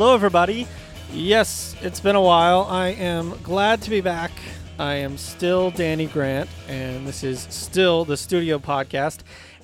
Hello, everybody. Yes, it's been a while. I am glad to be back. I am still Danny Grant, and this is still the Studio Podcast.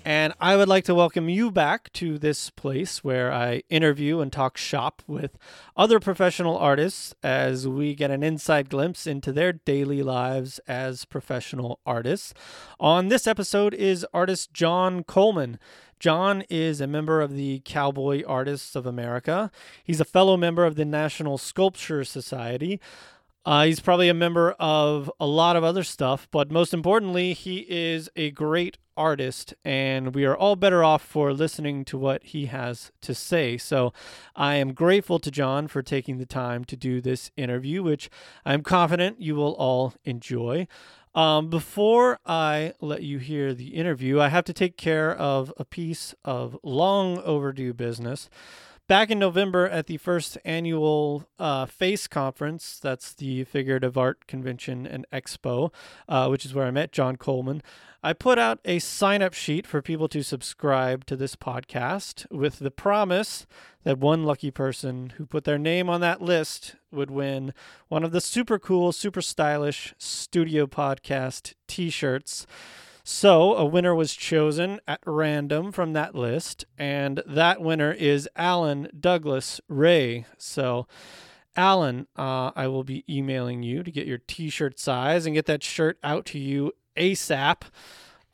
And I would like to welcome you back to this place where I interview and talk shop with other professional artists as we get an inside glimpse into their daily lives as professional artists. On this episode is artist John Coleman. John is a member of the Cowboy Artists of America. He's a fellow member of the National Sculpture Society. Uh, he's probably a member of a lot of other stuff, but most importantly, he is a great artist, and we are all better off for listening to what he has to say. So I am grateful to John for taking the time to do this interview, which I'm confident you will all enjoy. Um, before I let you hear the interview, I have to take care of a piece of long overdue business back in November at the first annual uh, FACE conference, that's the Figurative Art Convention and Expo, uh, which is where I met John Coleman. I put out a sign up sheet for people to subscribe to this podcast with the promise that one lucky person who put their name on that list would win one of the super cool, super stylish studio podcast t shirts. So a winner was chosen at random from that list, and that winner is Alan Douglas Ray. So, Alan, uh, I will be emailing you to get your T-shirt size and get that shirt out to you ASAP.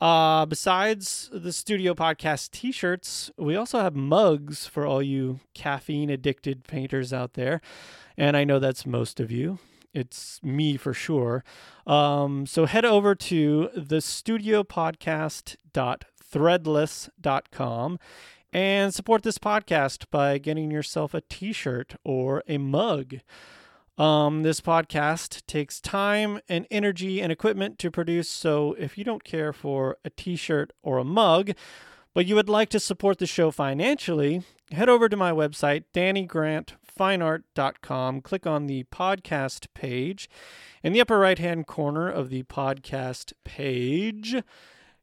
Uh, besides the studio podcast t-shirts, we also have mugs for all you caffeine addicted painters out there. And I know that's most of you it's me for sure. Um, so head over to the studiopodcast.threadless.com and support this podcast by getting yourself a t-shirt or a mug. Um, this podcast takes time and energy and equipment to produce, so if you don't care for a t shirt or a mug, but you would like to support the show financially, head over to my website, dannygrantfineart.com. Click on the podcast page. In the upper right hand corner of the podcast page,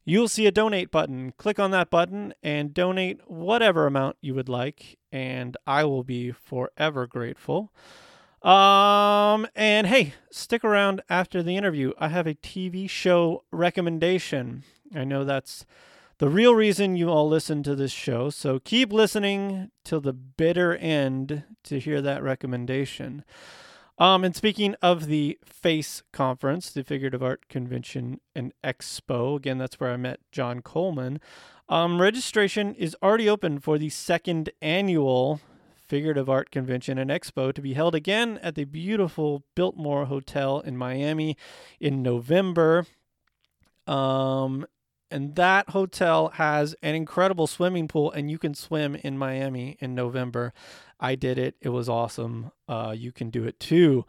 you'll see a donate button. Click on that button and donate whatever amount you would like, and I will be forever grateful. Um, and hey, stick around after the interview. I have a TV show recommendation. I know that's the real reason you all listen to this show. So keep listening till the bitter end to hear that recommendation. Um, and speaking of the FACE conference, the Figurative Art Convention and Expo, again, that's where I met John Coleman. Um, registration is already open for the second annual Figurative Art Convention and Expo to be held again at the beautiful Biltmore Hotel in Miami in November. Um, and that hotel has an incredible swimming pool and you can swim in miami in november. I did it. It was awesome. Uh, you can do it too.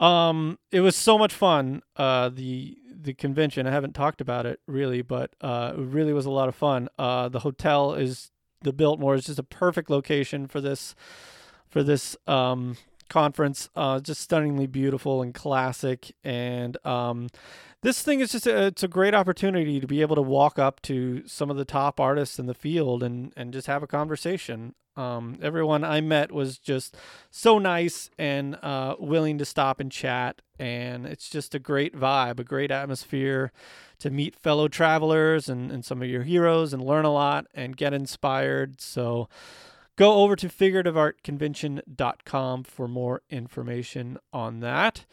Um, it was so much fun uh, the the convention. I haven't talked about it really but uh, it really was a lot of fun. Uh, the hotel is the biltmore is just a perfect location for this for this um, conference. Uh, just stunningly beautiful and classic and um, this thing is just a, it's a great opportunity to be able to walk up to some of the top artists in the field and and just have a conversation. Um, everyone I met was just so nice and uh, willing to stop and chat, and it's just a great vibe, a great atmosphere to meet fellow travelers and, and some of your heroes and learn a lot and get inspired. So go over to figurativeartconvention.com for more information on that.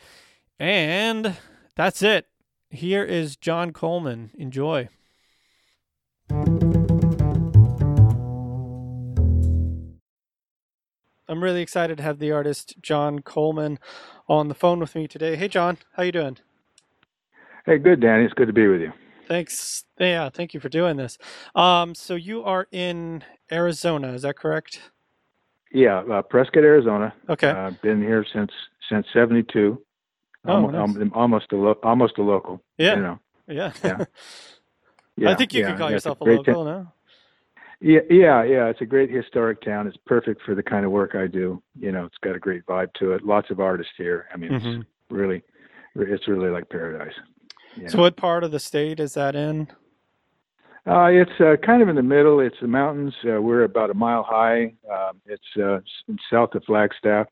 And that's it. Here is John Coleman. Enjoy. I'm really excited to have the artist John Coleman on the phone with me today. Hey John, how you doing? Hey, good Danny. It's good to be with you. Thanks. Yeah, thank you for doing this. Um, so you are in Arizona, is that correct? Yeah, uh, Prescott, Arizona. Okay. I've uh, been here since since '72. Oh, I'm, nice. I'm almost a lo- almost a local. Yeah. You know. Yeah. Yeah. Yeah, I think you yeah, could call yeah, yourself a great local, town. no? Yeah, yeah, yeah. It's a great historic town. It's perfect for the kind of work I do. You know, it's got a great vibe to it. Lots of artists here. I mean, Mhm. it's really, it's really like paradise. you So what part of the state is that in? Uh, it's uh, kind of in the middle. It's the mountains. Uh, we're about a mile high. Um, it's uh, south of Flagstaff.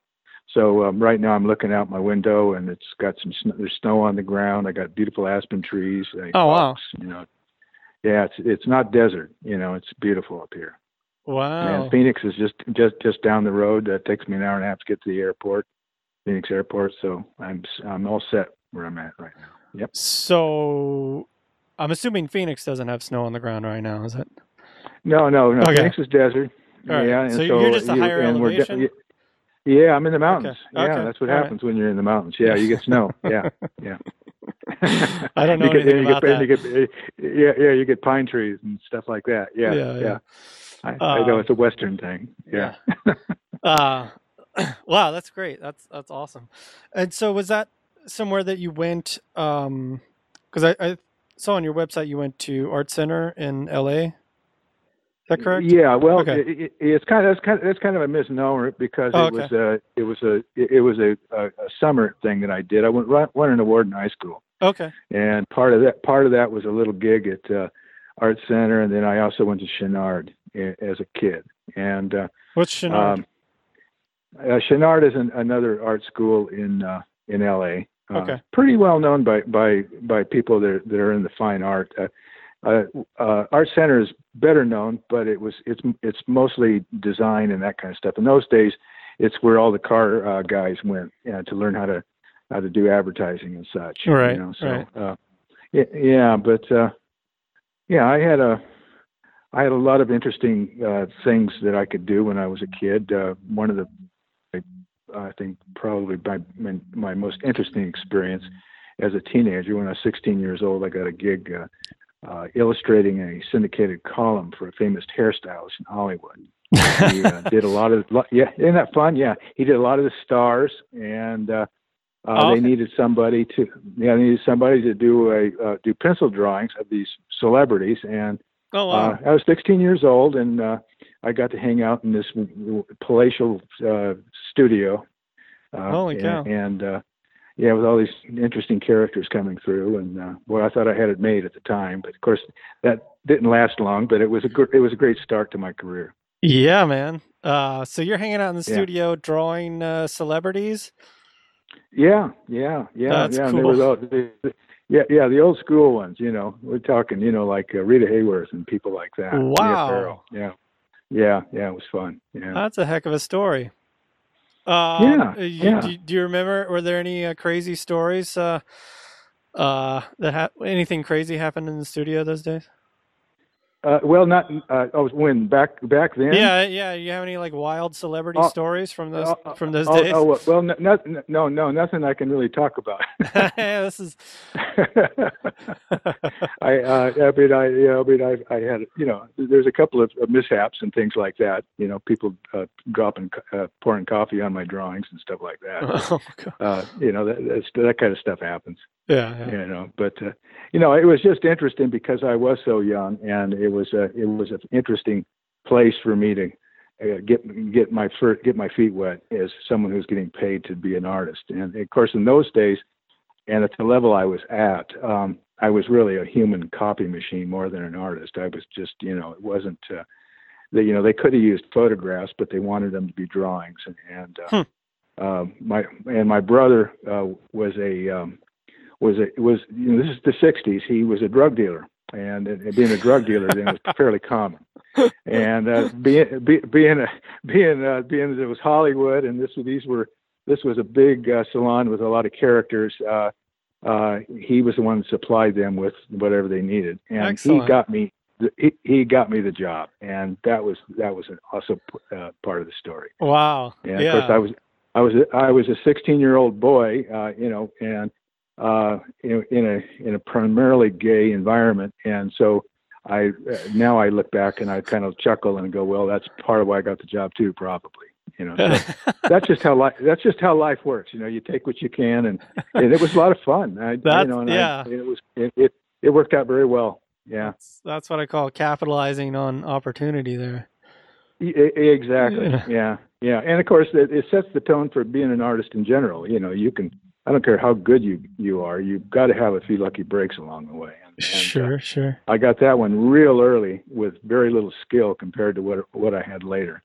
So um, right now I'm looking out my window and it's got some snow, there's snow on the ground. I got beautiful aspen trees. uh, Oh, wow. You know, yeah, it's it's not desert. You know, it's beautiful up here. Wow. And Phoenix is just just just down the road. That takes me an hour and a half to get to the airport, Phoenix Airport. So I'm I'm all set where I'm at right now. Yep. So I'm assuming Phoenix doesn't have snow on the ground right now, is it? No, no, no. Okay. Phoenix is desert. All right. Yeah, and So you're just a higher elevation? Yeah, I'm in the mountains. Okay. Yeah, Okay. that's what All right. happens when you're in the mountains. Yeah, you get snow. Yeah, yeah. I don't know you get, anything you about get, You get, yeah, yeah, you get pine trees and stuff like that. Yeah, Yeah, yeah. yeah. I, I know Um, it's a western thing. Yeah. Uh, wow, that's great. That's that's awesome. And so, was that somewhere that you went? Um, because I, I saw on your website you went to Art Center in L.A. That correct? Yeah, well, Okay. it, it, it's kind of that's kind of that's kind of a misnomer because Oh, it was a it was a it was a, a, a summer thing that I did. I went won an award in high school, Okay. and part of that part of that was a little gig at uh, Art Center, and then I also went to Chouinard as a kid. And uh, What's Chouinard? um, uh, Chouinard is an, another art school in uh, in L.A. Uh, Okay. Pretty well known by by by people that are, that are in the fine art. Uh, uh, uh, art Center is better known, but it was it's it's mostly design and that kind of stuff. In those days, it's where all the car uh, guys went uh, to learn how to how to do advertising and such. Right, You know, so right. uh, yeah, yeah, but uh, yeah, I had a I had a lot of interesting uh, things that I could do when I was a kid. Uh, one of the I think probably my, my my most interesting experience as a teenager when I was 16 years old. I got a gig uh, uh, illustrating a syndicated column for a famous hairstylist in Hollywood. he uh, did a lot of yeah, isn't that fun? Yeah, he did a lot of the stars, and uh, uh, Oh, they okay. needed somebody to yeah, they needed somebody to do a uh, do pencil drawings of these celebrities, and oh wow. uh, I was 16 years old, and uh, I got to hang out in this palatial uh, studio. Uh, Holy cow. And, and uh, yeah, with all these interesting characters coming through, and uh, boy, I thought I had it made at the time. But of course, that didn't last long. But it was a gr- it was a great start to my career. yeah, man. Uh, so you're hanging out in the Yeah. studio drawing uh, celebrities. Yeah, yeah, yeah, That's yeah. cool. all- they- they- yeah, yeah, the old school ones. You know, we're talking, you know, like uh, Rita Hayworth and people like that. Wow. Yeah, yeah, yeah. It was fun. Yeah. That's a heck of a story. Um, Yeah, uh, yeah. Do, do you remember? Were there any uh, crazy stories? Uh, uh, that ha- anything crazy happened in the studio those days? Uh, well, not. Uh, oh, when back back then. Yeah, yeah. You have any like wild celebrity Oh, stories from those Oh, from those oh, days? Oh, well, well, no, no, no, no, nothing I can really talk about. yeah, this is. I, uh, I mean, I, you know, I mean, I, I had, you know, there's a couple of, mishaps and things like that. You know, people uh, dropping, uh, pouring coffee on my drawings and stuff like that. oh, God. Uh, you know, that that's, that kind of stuff happens. Yeah, yeah. You know, but uh, you know, it was just interesting because I was so young, and it was a, it was an interesting place for me to uh, get get my first, get my feet wet as someone who's getting paid to be an artist. And of course, in those days, and at the level I was at, um, I was really a human copy machine more than an artist. I was just, you know, it wasn't. Uh, they, you know, they could have used photographs, but they wanted them to be drawings. And, and uh, um, my and my brother uh, was a um, was a was you know this is the '60s. He was a drug dealer, and, and being a drug dealer then was fairly common. And uh, being be, being a being uh, being that it was Hollywood, and this these were this was a big uh, salon with a lot of characters. Uh, uh, he was the one that supplied them with whatever they needed, and Excellent. he got me. He, he got me the job, and that was that was an also uh, part of the story. Wow. And yeah. of course, I was I was I was a 16 year old boy, uh, you know, and uh, in, in a in a primarily gay environment, and so I now I look back and I kind of chuckle and go, well, that's part of why I got the job too, probably. You know, so that's just how life that's just how life works. You know, you take what you can, and, and it was a lot of fun. I, That's- you know, yeah. I, it was it, it it worked out very well. Yeah. that's, that's what I call capitalizing on opportunity there. Exactly. Yeah. Yeah. Yeah. And of course, it, it sets the tone for being an artist in general. You know, you can I don't care how good you you are, you've got to have a few lucky breaks along the way. And, and, sure, uh, sure. I got that one real early with very little skill compared to what what I had later.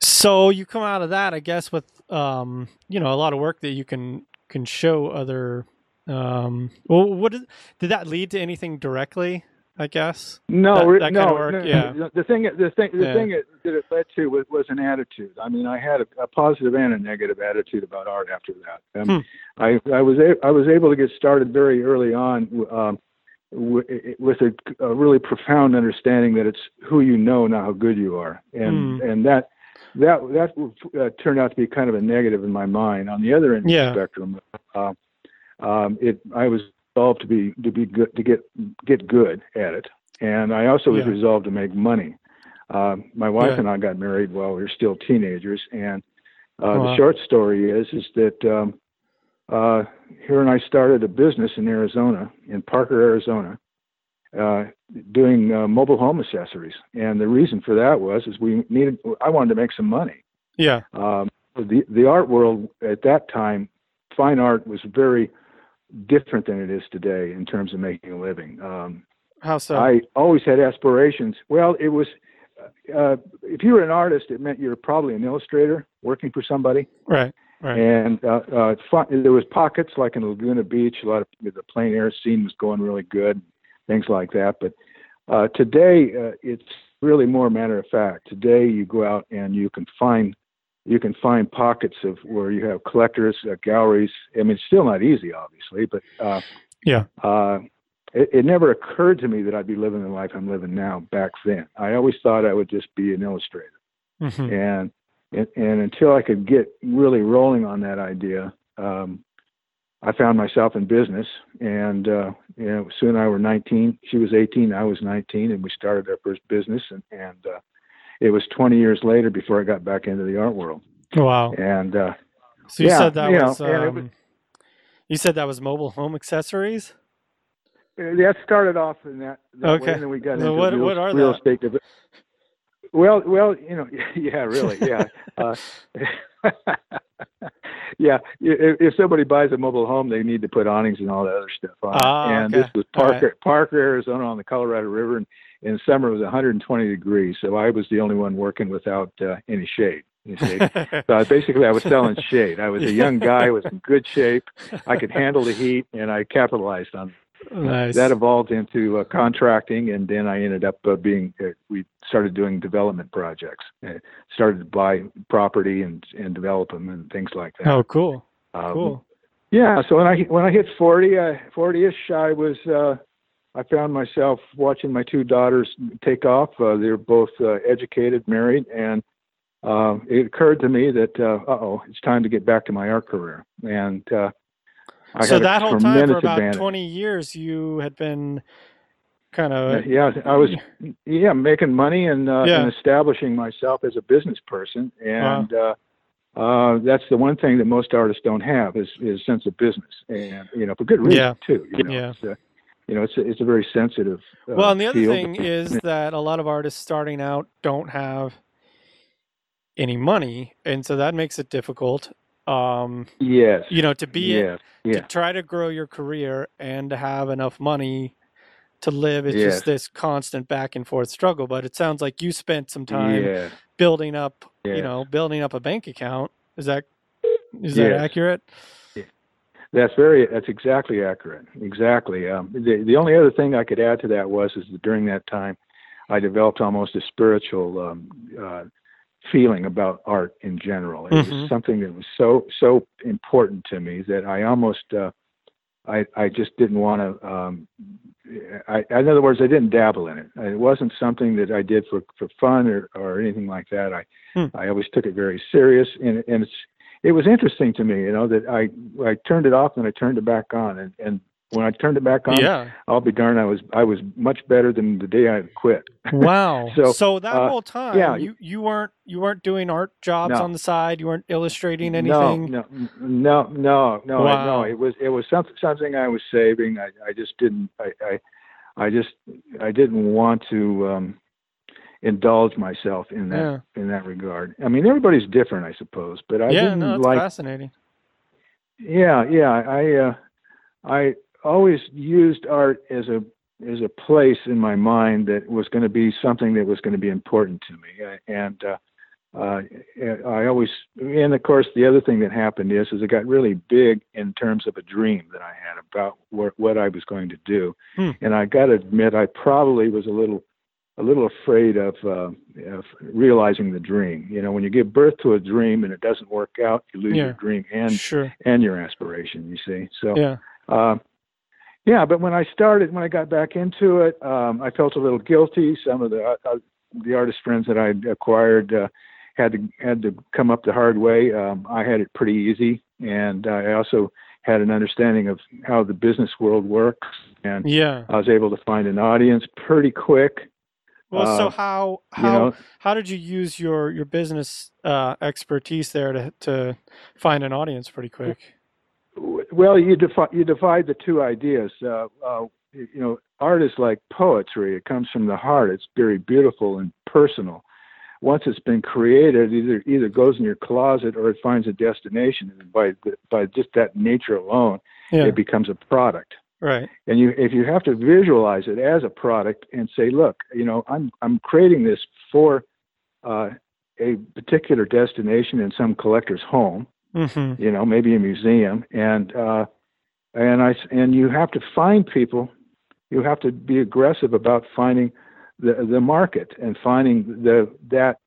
So you come out of that, I guess, with um, you know, a lot of work that you can can show other. Um, well, what did did that lead to anything directly? I guess. No, that, that no, kind of work? no, yeah. The thing, the thing, the Yeah. thing that that it led to was, was an attitude. I mean, I had a, a positive and a negative attitude about art after that. Um, I, I was, a, I was able to get started very early on um, w- with a, a really profound understanding that it's who you know, not how good you are, and Hmm. and that that that uh, turned out to be kind of a negative in my mind. On the other end Yeah. of the spectrum, uh, um, it I was resolved to be to be good to get get good at it, and I also was Yeah. resolved to make money. Uh, my wife Yeah. and I got married while we were still teenagers, and uh, Wow. the short story is is that um, uh, here and I started a business in Arizona, in Parker, Arizona, uh, doing uh, mobile home accessories. And the reason for that was is we needed. I wanted to make some money. Yeah. Um, the the art world at that time, fine art was very different than it is today in terms of making a living. Um, How so? I always had aspirations. Well, it was uh, if you were an artist, it meant you were probably an illustrator working for somebody. right. Right. And uh, uh, fun, there was pockets like in Laguna Beach. A lot of the plein air scene was going really good, things like that. But uh, today, uh, it's really more matter of fact. Today, you go out and you can find you can find pockets of where you have collectors, uh, galleries. I mean, it's still not easy, obviously, but uh, Yeah. uh, it, it never occurred to me that I'd be living the life I'm living now. Back then, I always thought I would just be an illustrator Mhm. and and, and until I could get really rolling on that idea, um, I found myself in business. And uh, you know, Sue and I were 19. She was 18. I was 19, and we started our first business. And, and uh, it was 20 years later before I got back into the art world. Wow. And uh, So you yeah, said that you was, it um, was- you said that was mobile home accessories. that started off in that, that Okay. way, and then we got So into what- real, what are real that? estate. Well, well, you know, yeah, really, yeah. uh, yeah, if, if somebody buys a mobile home, they need to put awnings and all that other stuff on. it. Ah, and okay. this was All right. Parker, Parker, Arizona, on the Colorado River, and in summer it was 120 degrees. So I was the only one working without uh, any shade. You see, so basically I was selling shade. I was a young guy, was in good shape. I could handle the heat, and I capitalized on nice. that evolved into uh, contracting, and then I ended up uh, being. Uh, we started doing development projects. Uh, started to buy property and and develop them and things like that. oh, cool. Um, Cool. Yeah. So when I when I hit forty, uh, forty-ish, I was. I found myself watching my two daughters take off. Uh, they're both uh, educated, married, and uh, it occurred to me that uh oh, it's time to get back to my art career. And uh, I so that whole time for about advantage. 20 years, you had been kind of yeah, I was yeah making money and uh, Yeah. and establishing myself as a business person, and uh, uh, that's the one thing that most artists don't have is is sense of business, and you know for good reason Yeah. too. You know, Yeah. You know it's a, it's a very sensitive. Uh, well, and the other field. thing is that a lot of artists starting out don't have any money, and so that makes it difficult. Um, yes, you know, to be yes, to yeah, try to grow your career and to have enough money to live. It's Yes. just this constant back and forth struggle. But it sounds like you spent some time yeah, building up, yeah. you know, building up a bank account. Is that is that accurate? That's very. That's exactly accurate. Exactly. Um, the the only other thing I could add to that was is that during that time, I developed almost a spiritual um, uh, feeling about art in general. It Mhm. was something that was so so important to me that I almost uh, I I just didn't want to. Um, I, in other words, I didn't dabble in it. It wasn't something that I did for for fun or or anything like that. I Hmm. I always took it very serious, and and it's it was interesting to me, you know, that I I turned it off and I turned it back on, and and when I turned it back on, Yeah. I'll be darned, I was I was much better than the day I quit. Wow. so, So, that uh, whole time, yeah. you you weren't you weren't doing art jobs No. on the side. You weren't illustrating anything. No, no, no, no, no, Wow. no. It was it was something something I was saving. I I just didn't I I, I just I didn't want to um, indulge myself in that Yeah. in that regard. I mean, everybody's different, I suppose, but I yeah, didn't no, like fascinating. yeah, yeah. I uh, I always used art as a as a place in my mind that was going to be something that was going to be important to me, and uh, uh, I always, and of course, the other thing that happened is, is it got really big in terms of a dream that I had about what, what I was going to do, Hmm. and I got to admit, I probably was a little, a little afraid of, uh, of realizing the dream. You know, when you give birth to a dream and it doesn't work out, you lose Yeah. your dream and sure. and your aspiration. You see, so Yeah. uh, yeah, but when I started, when I got back into it, um, I felt a little guilty. Some of the uh, the artist friends that I acquired uh, had to had to come up the hard way. Um, I had it pretty easy, and I also had an understanding of how the business world works, and Yeah. I was able to find an audience pretty quick. Well, so Uh, how You how know, how did you use your your business uh, expertise there to to find an audience pretty quick? Well, you divide you divide the two ideas. Uh, uh, you know, art is like poetry. It comes from the heart. It's very beautiful and personal. Once it's been created, either either goes in your closet or it finds a destination. And by by just that nature alone, Yeah. it becomes a product. Right. And you if you have to visualize it as a product and say, look, you know, I'm I'm creating this for uh, a particular destination in some collector's home Mm-hmm. you know, maybe a museum, and uh, and I and you have to find people. You have to be aggressive about finding the the market and finding the that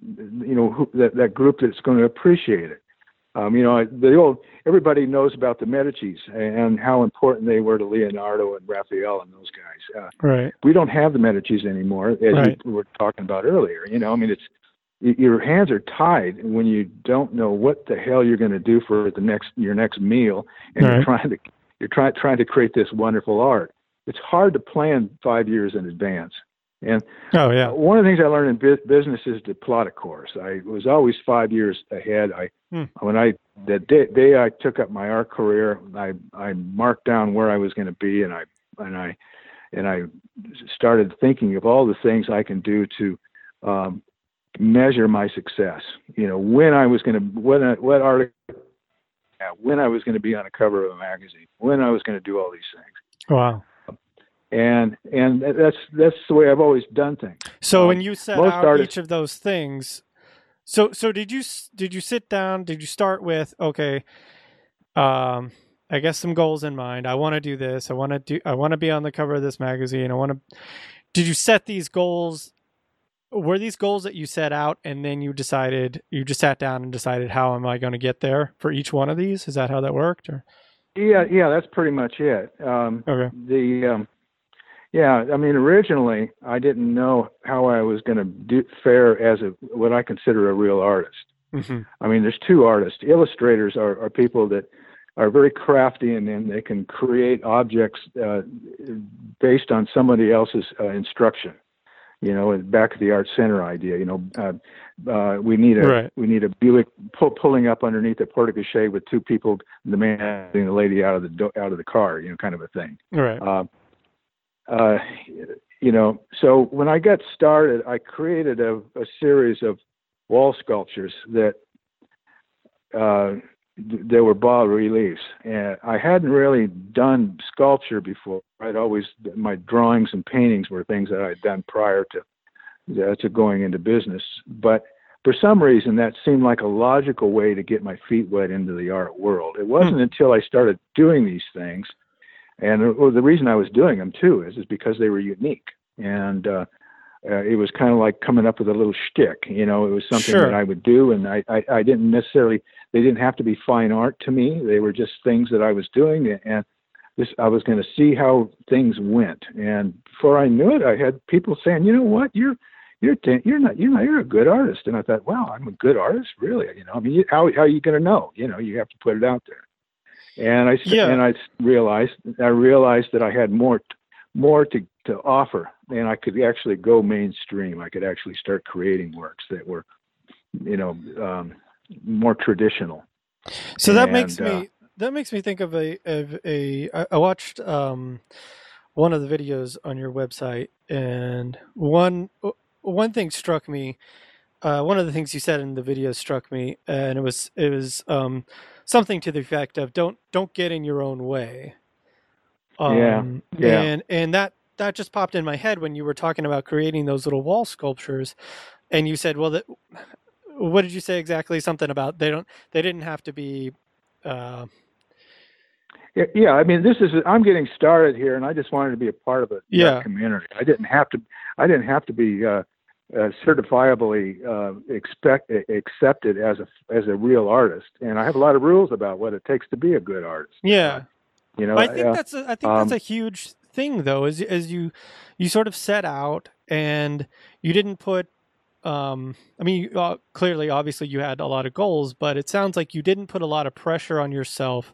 you know who, that that group that's going to appreciate it. Um, you know, the old everybody knows about the Medici's and how important they were to Leonardo and Raphael and those guys. Uh, Right. we don't have the Medici's anymore, as Right. we were talking about earlier. You know, I mean, it's your hands are tied when you don't know what the hell you're going to do for the next your next meal, and Right. you're trying to you're trying trying to create this wonderful art. It's hard to plan five years in advance. And Oh yeah. one of the things I learned in business is to plot a course. I was always five years ahead. I Hmm. when I the day, day I took up my art career, I I marked down where I was going to be, and I and I and I started thinking of all the things I can do to um, measure my success. You know, when I was going to when I, what article, when I was going to be on a cover of a magazine, when I was going to do all these things, Wow. And and that's that's the way I've always done things. So Um, when you set out artists- each of those things, so so did you did you sit down? Did you start with okay? Um, I guess some goals in mind. I want to do this. I want to do. I want to be on the cover of this magazine. I want to. Did you set these goals? Were these goals that you set out, and then you decided you just sat down and decided how am I going to get there for each one of these? Is that how that worked? Or Yeah, yeah, that's pretty much it. Um, okay, the um, yeah, I mean, originally I didn't know how I was going to do fare as a what I consider a real artist. hmm I mean, there's two artists. Illustrators are, are people that are very crafty and then they can create objects uh, based on somebody else's uh, instruction. You know, back of the art center idea. You know, uh, uh, we need a Right. we need a Buick pull, pulling up underneath a porte cochere with two people, the man and the lady out of the do- out of the car. You know, kind of a thing. right, Uh, you know, so when I got started, I created a, a series of wall sculptures that uh, they were bas reliefs, and I hadn't really done sculpture before. I'd always my drawings and paintings were things that I'd done prior to uh, to going into business, but for some reason that seemed like a logical way to get my feet wet into the art world. It wasn't until I started doing these things and uh, the reason I was doing them too is is because they were unique, and uh, uh, it was kind of like coming up with a little shtick. You know, it was something Sure. that I would do, and I, I I didn't necessarily they didn't have to be fine art to me. They were just things that I was doing, and this I was going to see how things went. And before I knew it, I had people saying, you know what, you're you're you're not you're not you're a good artist, and I thought, wow, I'm a good artist, really. You know, I mean, how how are you going to know? You know, you have to put it out there and I Yeah. and I realized I realized that I had more more to to offer, and I could actually go mainstream. I could actually start creating works that were, you know, um, more traditional. So that makes And, uh, me that makes me think of a of a I, I watched um one of the videos on your website and one one thing struck me uh, one of the things you said in the video struck me and it was it was um something to the effect of don't don't get in your own way. Yeah, Um, yeah. And and that that just popped in my head when you were talking about creating those little wall sculptures, and you said, well, that, what did you say exactly? Something about they don't they didn't have to be. Uh, Yeah, yeah, I mean, this is I'm getting started here, and I just wanted to be a part of a Yeah. community. I didn't have to. I didn't have to be uh, uh, certifiably uh, expect accepted as a as a real artist, and I have a lot of rules about what it takes to be a good artist. yeah, You know, I think uh, that's a, I think um, that's a huge thing though. As as you you sort of set out and you didn't put. Um, I mean, you, uh, clearly, obviously, you had a lot of goals, but it sounds like you didn't put a lot of pressure on yourself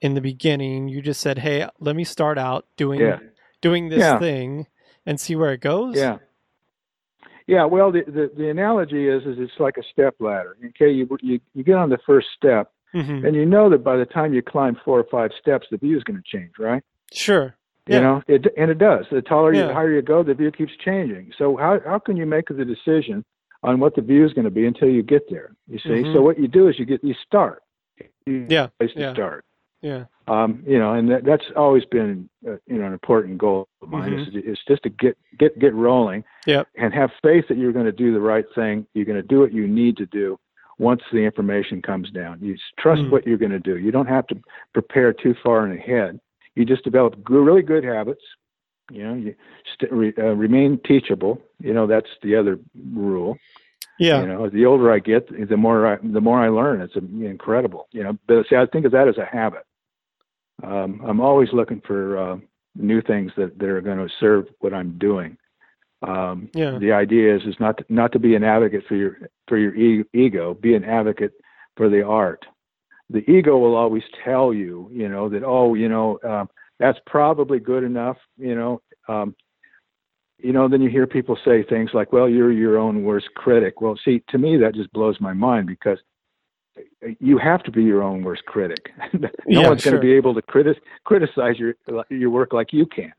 in the beginning. You just said, "Hey, let me start out doing yeah, doing this Yeah. thing and see where it goes." yeah, yeah. Well, the, the the analogy is is it's like a step ladder. Okay, you you you get on the first step, hmm and you know that by the time you climb four or five steps, the view is going to change, right? Sure. You Yeah. know, it and it does. The taller you, Yeah. the higher you go, the view keeps changing. So how how can you make the decision on what the view is going to be until you get there? You see. Mhm. So what you do is you get you start. You Yeah. Place to Yeah. start. Yeah. Um, you know, and that, that's always been uh, you know an important goal of mine Mhm. is, is just to get get get rolling. Yep. And have faith that you're going to do the right thing. You're going to do what you need to do. Once the information comes down, you trust Mm. what you're going to do. You don't have to prepare too far in ahead. You just develop good, really good habits. You know, you st- re, uh, remain teachable. You know, that's the other rule. Yeah. You know, the older I get, the more I, the more I learn. It's incredible. You know, but see, I think of that as a habit. Um, I'm always looking for uh, new things that, that are going to serve what I'm doing. Um, Yeah. The idea is is not to, not to be an advocate for your for your e- ego. Be an advocate for the art. The ego will always tell you, you know, that oh, you know, um, that's probably good enough. You know, um, you know. Then you hear people say things like, "Well, you're your own worst critic." Well, see, to me that just blows my mind because you have to be your own worst critic. no Yeah, one's going to be able to criti- criticize your your work like you can,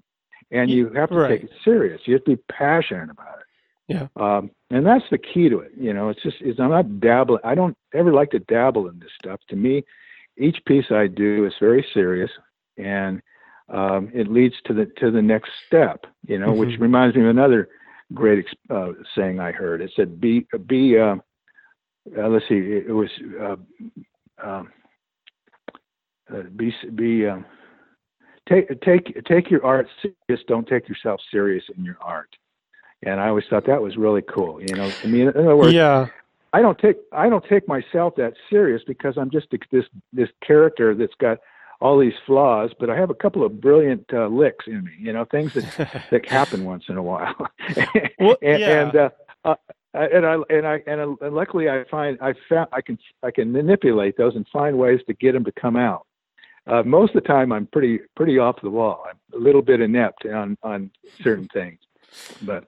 and you have to right. take it serious. You have to be passionate about it. Yeah. Um, and that's the key to it. You know, it's just it's, I'm not dabbling. I don't ever like to dabble in this stuff. To me, each piece I do is very serious, and um, it leads to the to the next step. You know, which Mhm. reminds me of another great uh, saying I heard. It said, "Be be." Uh, uh, let's see. It, it was uh, um, uh, be be um, take take take your art serious. Don't take yourself serious in your art. And I always thought that was really cool. You know, I mean, in other words, Yeah. I don't take I don't take myself that serious because I'm just this this character that's got all these flaws, but I have a couple of brilliant uh, licks in me. You know, things that that happen once in a while. Well, and yeah. and, uh, uh, and I and I and, uh, and luckily I find I found I can I can manipulate those and find ways to get them to come out. Uh, most of the time I'm pretty pretty off the wall. I'm a little bit inept on on certain things, but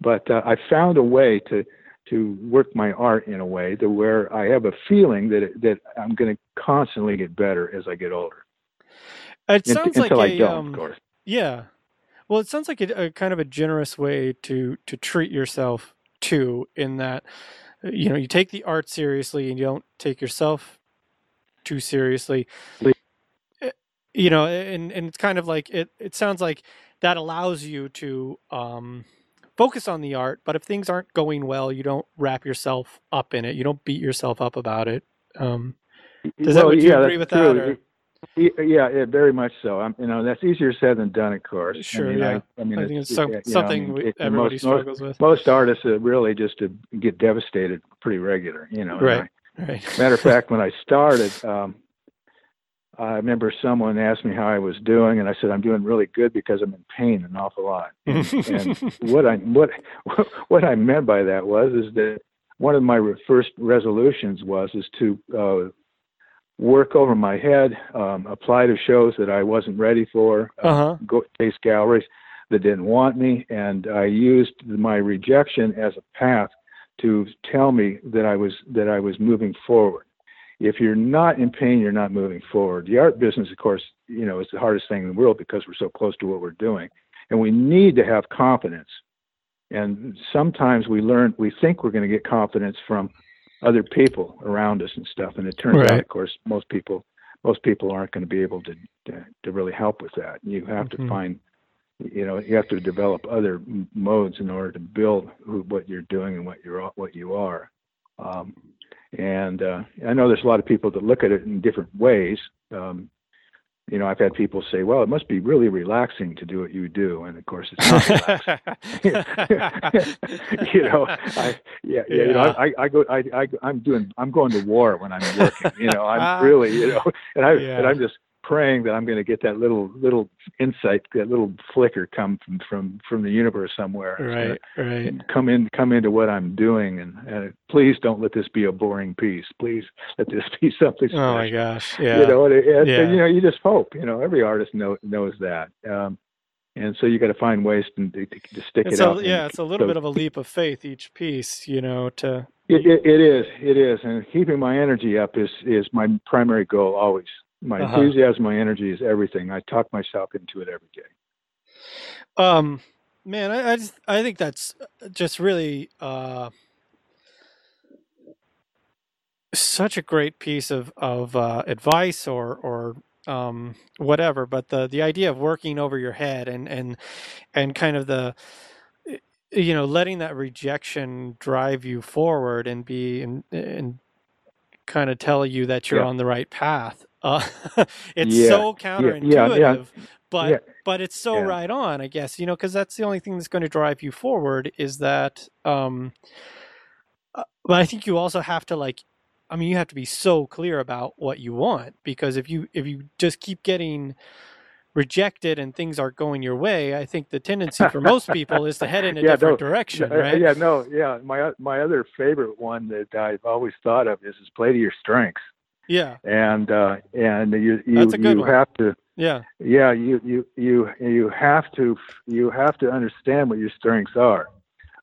but uh, I found a way to to work my art in a way to where I have a feeling that it, that I'm going to constantly get better as I get older. It sounds like until I a um, of course. yeah. Well, it sounds like a, a kind of a generous way to to treat yourself too. In that, uh, you know, you take the art seriously and you don't take yourself too seriously. Uh, You know, and and it's kind of like it. It sounds like that allows you to um, focus on the art. But if things aren't going well, you don't wrap yourself up in it. You don't beat yourself up about it. Um, Does that- would you yeah, agree with that, true. or- Y- Yeah, yeah, very much so. I'm, you know, that's easier said than done, of course. Sure, I mean, yeah. I, I mean, I think it's it- some, you know, I something mean, it- everybody most, most, struggles with. most artists are really just to get devastated pretty regular, you know. Right. Right. Matter of fact, when I started, um, I remember someone asked me how I was doing, and I said I'm doing really good because I'm in pain an awful lot. And, and what I what what I meant by that was is that one of my first resolutions was is to uh, work over my head, um, apply to shows that I wasn't ready for, uh, Uh huh. go chase galleries that didn't want me, and I used my rejection as a path to tell me that I was that I was moving forward. If you're not in pain, you're not moving forward. The art business, of course, you know, is the hardest thing in the world because we're so close to what we're doing, and we need to have confidence. And sometimes we learn, we think we're going to get confidence from other people around us and stuff. And it turns Right. out, of course, most people most people aren't going to be able to to, to really help with that. You have Mhm. to find, you know, you have to develop other modes in order to build who, what you're doing and what you're what you are. Um, and uh, I know there's a lot of people that look at it in different ways. Um, you know, I've had people say, "Well, it must be really relaxing to do what you do," and of course, it's not relaxing. you know, I yeah, yeah. You know, I, I go, I, I, I'm doing, I'm going to war when I'm working. You know. I'm really, you know, and I, Yeah. and I'm just praying that I'm going to get that little, little insight, that little flicker come from, from, from the universe somewhere. Right, right. come in come into what I'm doing and, and please don't let this be a boring piece. Please let this be something special. Oh my gosh. Yeah. You know, and, and, Yeah. you know, you just hope. You know, every artist know, knows that, um, and so you got to find ways to, to, to stick it's it a, out. yeah, and it's a little so- bit of a leap of faith each piece, you know, to It, it, it is, it is, and keeping my energy up is is my primary goal always. My Uh-huh. enthusiasm, my energy is everything. I talk myself into it every day. Um, man, I, I just I think that's just really uh, such a great piece of of uh, advice or or um, whatever. But the the idea of working over your head and and and kind of the you know letting that rejection drive you forward and be and and kind of tell you that you're Yeah. on the right path. Uh, it's Yeah, so counterintuitive, yeah. but Yeah. but it's so right on, I guess. You know, because that's the only thing that's going to drive you forward is that. Um, uh, but I think you also have to like, I mean, you have to be so clear about what you want because if you if you just keep getting rejected and things aren't going your way, I think the tendency for most people is to head in a Yeah, different no, direction, right? Yeah, no, yeah. My my other favorite one that I've always thought of is is play to your strengths, Yeah, and uh, and you you That's a good you one. have to yeah, yeah you you you you have to you have to understand what your strengths are.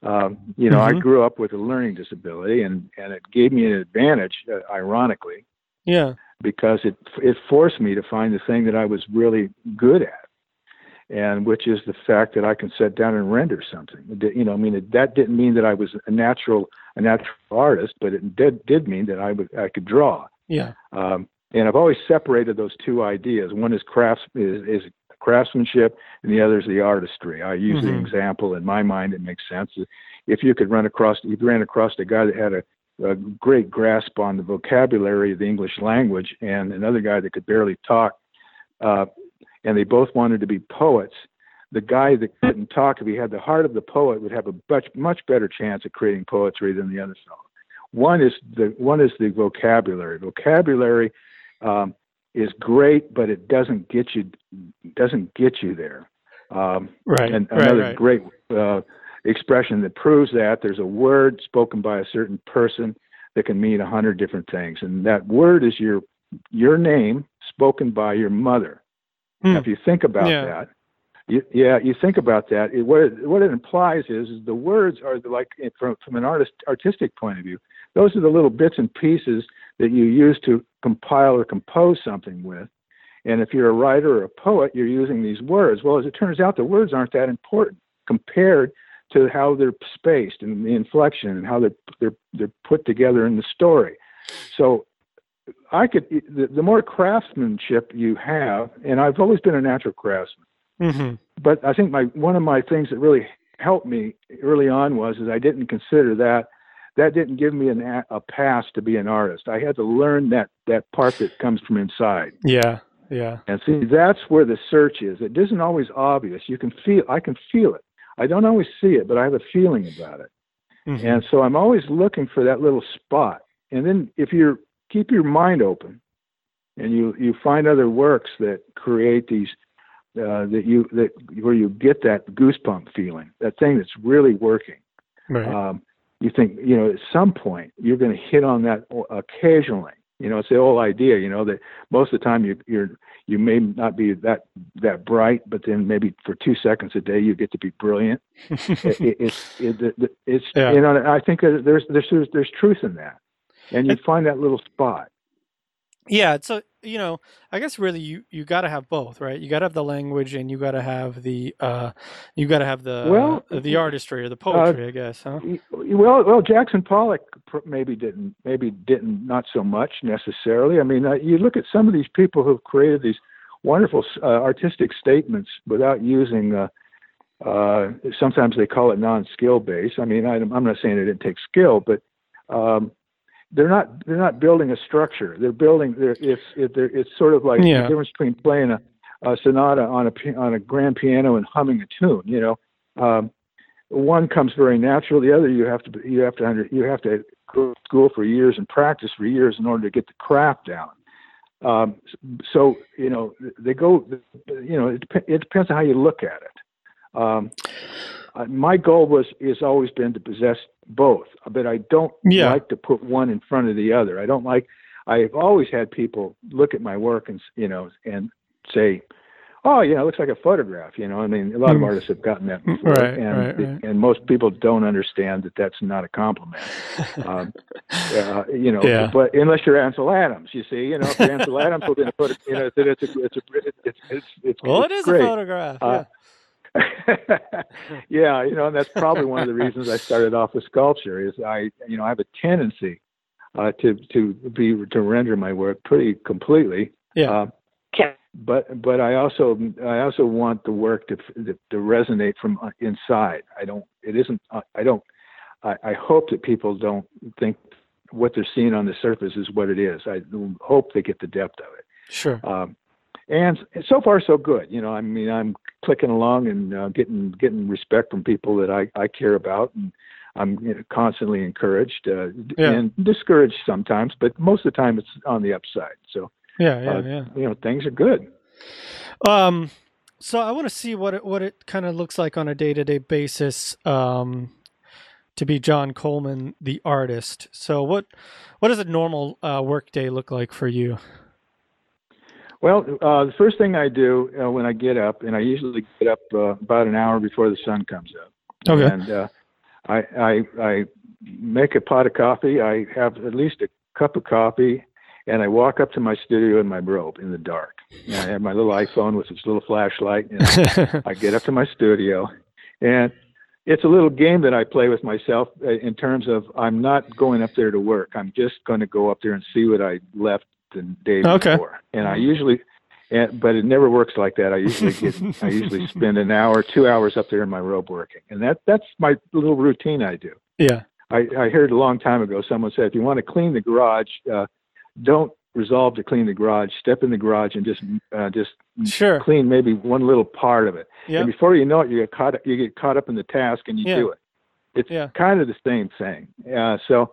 Um, you know, I Mhm. grew up with a learning disability, and and it gave me an advantage, uh, ironically, yeah, because it it forced me to find the thing that I was really good at, and which is the fact that I can sit down and render something. You know, I mean, it, that didn't mean that I was a natural a natural artist, but it did did mean that I would I could draw. Yeah, Um, and I've always separated those two ideas. One is crafts is, is craftsmanship, and the other is the artistry. I use Mhm. the example in my mind; it makes sense. If you could run across, you ran across a guy that had a, a great grasp on the vocabulary of the English language, and another guy that could barely talk, uh, and they both wanted to be poets. The guy that couldn't talk, if he had the heart of the poet, would have a much much better chance at creating poetry than the other fellow. One is the one is the vocabulary. Vocabulary um, is great, but it doesn't get you doesn't get you there. Um, right, and another right. great uh, expression that proves that there's a word spoken by a certain person that can mean a hundred different things, and that word is your your name spoken by your mother. Hmm. Now, if you think about Yeah. that, you, yeah, you think about that. It, what it, what it implies is, is the words are like from from an artist artistic point of view. Those are the little bits and pieces that you use to compile or compose something with. And if you're a writer or a poet, you're using these words. Well, as it turns out, the words aren't that important compared to how they're spaced and the inflection and how they're they're they're put together in the story. So I could the, the more craftsmanship you have, and I've always been a natural craftsman. hmm But I think my one of my things that really helped me early on was is I didn't consider that that didn't give me an, a, pass to be an artist. I had to learn that that part that comes from inside. Yeah, yeah, And see, that's where the search is. It isn't always obvious. You can feel, I can feel it. I don't always see it, but I have a feeling about it. Mhm. And so I'm always looking for that little spot. And then if you keep your mind open and you, you find other works that create these, uh, that you, that where you get that goosebump feeling, that thing that's really working. right. Um, you think, you know, at some point you're going to hit on that o- occasionally. You know, it's the whole idea. You know that most of the time you you're you may not be that that bright, but then maybe for two seconds a day you get to be brilliant. it, it, it's it, it, it's Yeah. you know I think there's there's there's truth in that, and you find that little spot. Yeah, so you know, I guess really you you got to have both, right? You got to have the language, and you got to have the uh, you got to have the well uh, the artistry or the poetry, uh, I guess. Huh? Well, well, Jackson Pollock maybe didn't maybe didn't not so much necessarily. I mean, uh, you look at some of these people who've created these wonderful uh, artistic statements without using. Uh, uh, sometimes they call it non-skill based. I mean, I, I'm not saying it didn't take skill, but um, they're not they're not building a structure. They're building. They're, it's it, they're, it's sort of like yeah. the difference between playing a, a sonata on a on a grand piano and humming a tune. You know, um, one comes very natural. The other you have to you have to under, you have to go to school for years and practice for years in order to get the craft down. Um, so you know they go. You know it, it depends on how you look at it. Um, my goal was is always been to possess both, but I don't yeah. like to put one in front of the other. I don't like. I've always had people look at my work and you know and say, "Oh, know, it looks like a photograph." You know, I mean, a lot of hmm. artists have gotten that before, right, and right, right. and most people don't understand that that's not a compliment. um, uh, you know, yeah. but unless you're Ansel Adams, you see, you know, if you're Ansel Adams, well, then put it, you know, it's a, it's a, it's a, it's it's it's well, it's it is great. a photograph. Uh, yeah. yeah, you know, and that's probably one of the reasons I started off with sculpture. Is I, you know, I have a tendency uh, to to be to render my work pretty completely. Yeah. Uh, but but I also I also want the work to to, to resonate from uh, inside. I don't. It isn't. Uh, I don't. I, I hope that people don't think what they're seeing on the surface is what it is. I hope they get the depth of it. Sure. Um, and so far so good. You know, I mean, I'm clicking along and uh, getting getting respect from people that I I care about, and I'm you know, constantly encouraged uh, yeah. and discouraged sometimes, but most of the time it's on the upside. So yeah, yeah, uh, yeah. You know, things are good. Um, so I want to see what it what it kind of looks like on a day to day basis. Um, to be John Coleman, the artist. So what what does a normal uh, work day look like for you? Well, uh, the first thing I do uh, when I get up, and I usually get up uh, about an hour before the sun comes up. Okay. And uh, I, I I make a pot of coffee. I have at least a cup of coffee, and I walk up to my studio in my robe in the dark. And I have my little iPhone with its little flashlight, and I get up to my studio, and it's a little game that I play with myself uh, in terms of I'm not going up there to work. I'm just going to go up there and see what I left the day okay. before. And I usually, and, but it never works like that. I usually get, I usually spend an hour, two hours up there in my robe working, and that that's my little routine I do. Yeah. I, I heard a long time ago someone said if you want to clean the garage, uh, don't resolve to clean the garage. Step in the garage and just uh, just sure. clean maybe one little part of it. Yep. And before you know it, you get caught you get caught up in the task and you yeah. do it. It's yeah. kind of the same thing. Uh, so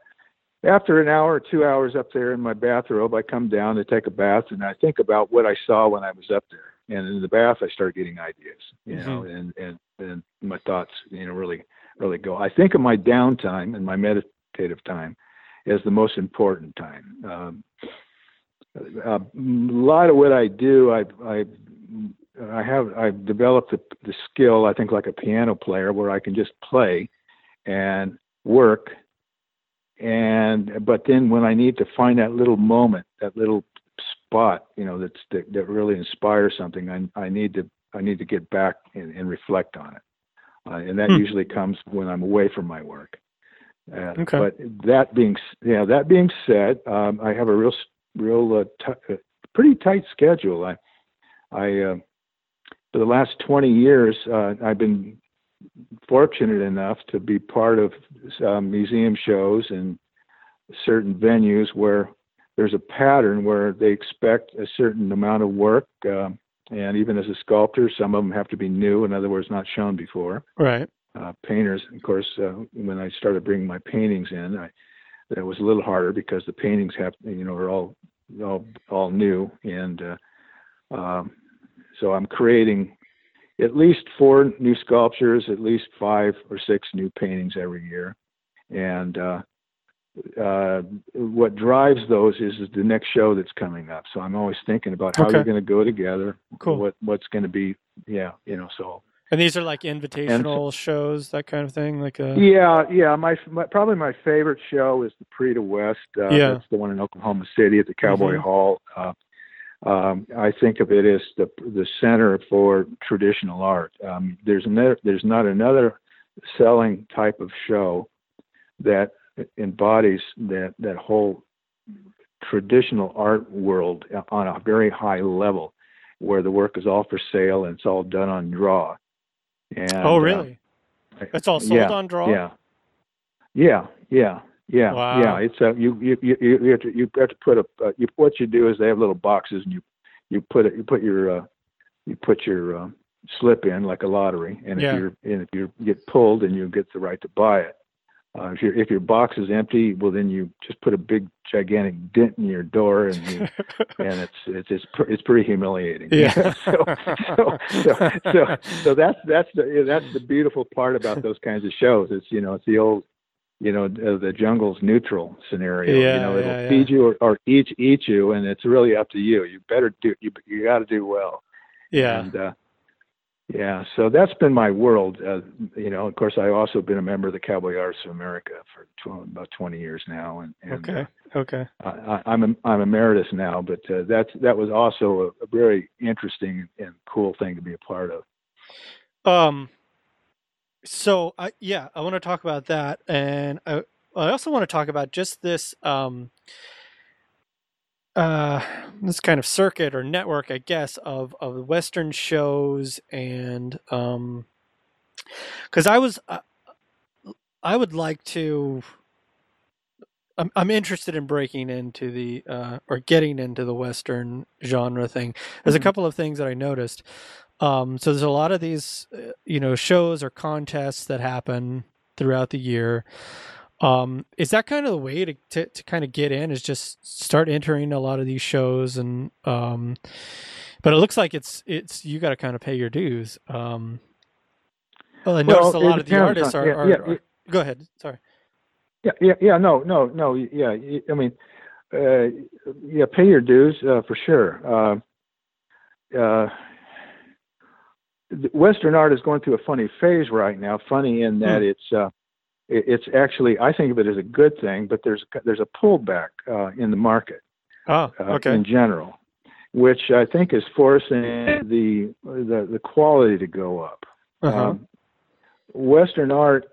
after an hour or two hours up there in my bathrobe, I come down to take a bath and I think about what I saw when I was up there. And in the bath, I start getting ideas, you mm-hmm. know, and, and, and my thoughts, you know, really, really go. I think of my downtime and my meditative time as the most important time. Um, a lot of what I do, I, I, I have, I've developed the, the skill, I think, like a piano player, where I can just play and work and but then when I need to find that little moment, that little spot, you know, that's that, that really inspires something, I I need to I need to get back and, and reflect on it, uh, and that hmm. usually comes when I'm away from my work. Uh, okay. But that being yeah, that being said, um, I have a real real uh, t- uh, pretty tight schedule. I I uh, for the last 20 years, uh, I've been fortunate enough to be part of uh, museum shows and certain venues where there's a pattern where they expect a certain amount of work. Uh, and even as a sculptor, some of them have to be new, in other words, not shown before. Right. Uh, painters, of course, uh, when I started bringing my paintings in, I, that was a little harder because the paintings have, you know, are all all all new, and uh, um, so I'm creating at least four new sculptures, at least five or six new paintings every year. And uh, uh, what drives those is, is the next show that's coming up. So I'm always thinking about how okay. they're going to go together. Cool. What what's going to be, yeah, you know. So And these are like invitational shows, that kind of thing. Like a yeah, yeah. My, my probably my favorite show is the Prix de West. Uh, Yeah. that's the one in Oklahoma City at the Cowboy Mhm. Hall. Uh, um, I think of it as the the center for traditional art. Um, there's another, there's not another selling type of show that embodies that that whole traditional art world on a very high level, where the work is all for sale and it's all done on draw. And, oh, uh, really? It's all sold yeah, on draw. yeah, yeah, yeah, yeah, Wow. yeah. It's a you you you you have to you have to put a uh, you what you do is they have little boxes and you you put it you put your uh, you put your um, slip in like a lottery and Yeah. if you're and if you get pulled then you get the right to buy it. Uh, if your if your box is empty, well then you just put a big gigantic dent in your door and you and it's it's it's, pr- it's pretty humiliating. Yeah. so, so, so so so that's that's the that's the beautiful part about those kinds of shows. It's you know it's the old you know the jungle's neutral scenario. Yeah, you know it'll yeah, yeah. feed you or, or eat eat you, and it's really up to you. You better do you you got to do well. yeah. And, uh, yeah, so that's been my world. Uh, you know, of course, I've also been a member of the Cowboy Artists of America for about 20 years now, and, and okay. Okay. uh, I, I'm a, I'm emeritus now. But uh, that's that was also a, a very interesting and cool thing to be a part of. Um. So I yeah, I want to talk about that, and I I also want to talk about just this um. Uh, this kind of circuit or network, I guess, of of Western shows and um, because I was, uh, I would like to. I'm I'm interested in breaking into the uh, or getting into the Western genre thing. There's a Mhm. couple of things that I noticed. Um, so there's a lot of these, uh, you know, shows or contests that happen throughout the year. Um, is that kind of the way to, to, to kind of get in? Is just start entering a lot of these shows and, um, but it looks like it's it's you got to kind of pay your dues. Um, well, I noticed a lot of the artists on- are, yeah, are, yeah, are- Go ahead. Sorry. Yeah, yeah, yeah. No, no, no. Yeah, I mean, uh, yeah, pay your dues uh, for sure. Uh, uh, Western art is going through a funny phase right now. Funny in that Hmm. it's uh, it, it's actually I think of it as a good thing, but there's there's a pullback uh, in the market Oh, uh, okay. in general, which I think is forcing the the, the quality to go up. Uh-huh. Um, Western art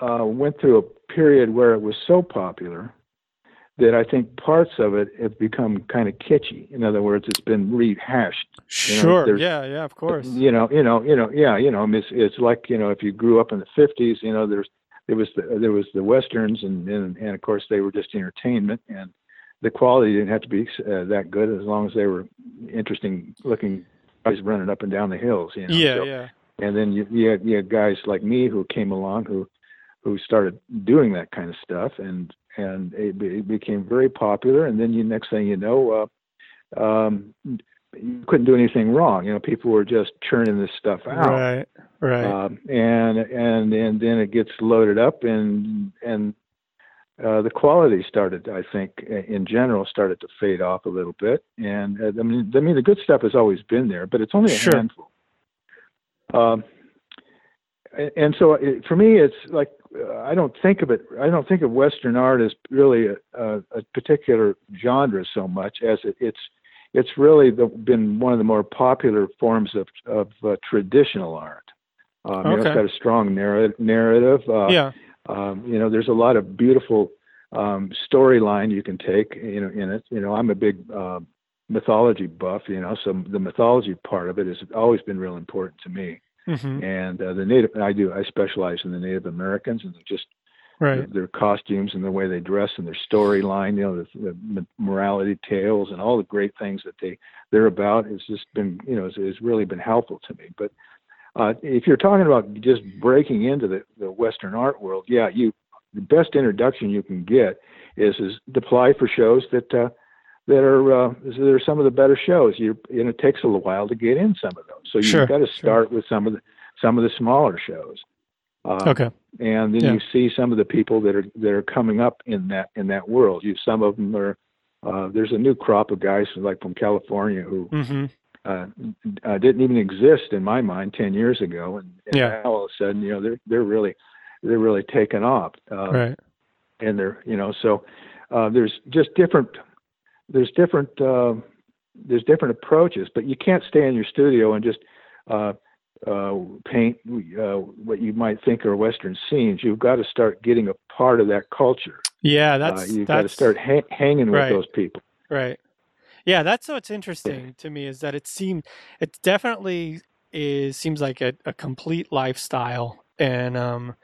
uh, went through a period where it was so popular that I think parts of it have become kind of kitschy. In other words, it's been rehashed. you know, sure. yeah. Yeah. Of course. You know, you know, you know, yeah, you know. I mean, it's, it's like you know, if you grew up in the '50s, you know, there's there was the, there was the westerns, and, and and of course they were just entertainment, and the quality didn't have to be uh, that good as long as they were interesting looking guys running up and down the hills. You know, yeah. So- yeah. and then you, you, had, you had guys like me who came along who who started doing that kind of stuff and and it, it became very popular and then you next thing you know uh um you couldn't do anything wrong you know people were just churning this stuff out Right. Right. um, and and and then it gets loaded up and and uh, the quality started, I think, in general, started to fade off a little bit. And uh, I mean, I mean, the good stuff has always been there, but it's only a Sure. handful. Um, and so it, for me, it's like I don't think of it. I don't think of Western art as really a, a, a particular genre so much as it, it's it's really the, been one of the more popular forms of of uh, traditional art. Um, you know, Okay. it's got a strong narrative. narrative uh, yeah. um, you know, there's a lot of beautiful um, storyline you can take. You know, in it. You know, I'm a big uh, mythology buff. You know, so the mythology part of it has always been real important to me. Hmm And uh, the native, I do. I specialize in the Native Americans and just Right. their costumes and the way they dress and their storyline. You know, the, the morality tales and all the great things that they they're about. has just been, you know, it's really been helpful to me. But uh, if you're talking about just breaking into the, the Western art world, yeah, you the best introduction you can get is is to apply for shows that uh, that are uh, that are some of the better shows. You and it takes a little while to get in some of those, so you've Sure, got to sure. start with some of the some of the smaller shows. Uh, Okay. and then Yeah. you see some of the people that are that are coming up in that in that world. You some of them are uh, there's a new crop of guys like from California who hmm uh, uh, didn't even exist in my mind ten years ago, and, and Yeah. now all of a sudden, you know, they're they're really they're really taken off, uh, Right. and they're you know, so uh, there's just different there's different uh, there's different approaches, but you can't stay in your studio and just uh, uh, paint uh, what you might think are Western scenes. You've got to start getting a part of that culture. Yeah, Uh, that's you've got to start ha- hanging with Right. those people. Right. Yeah, that's what's interesting to me is that it seemed it definitely is seems like a, a complete lifestyle and um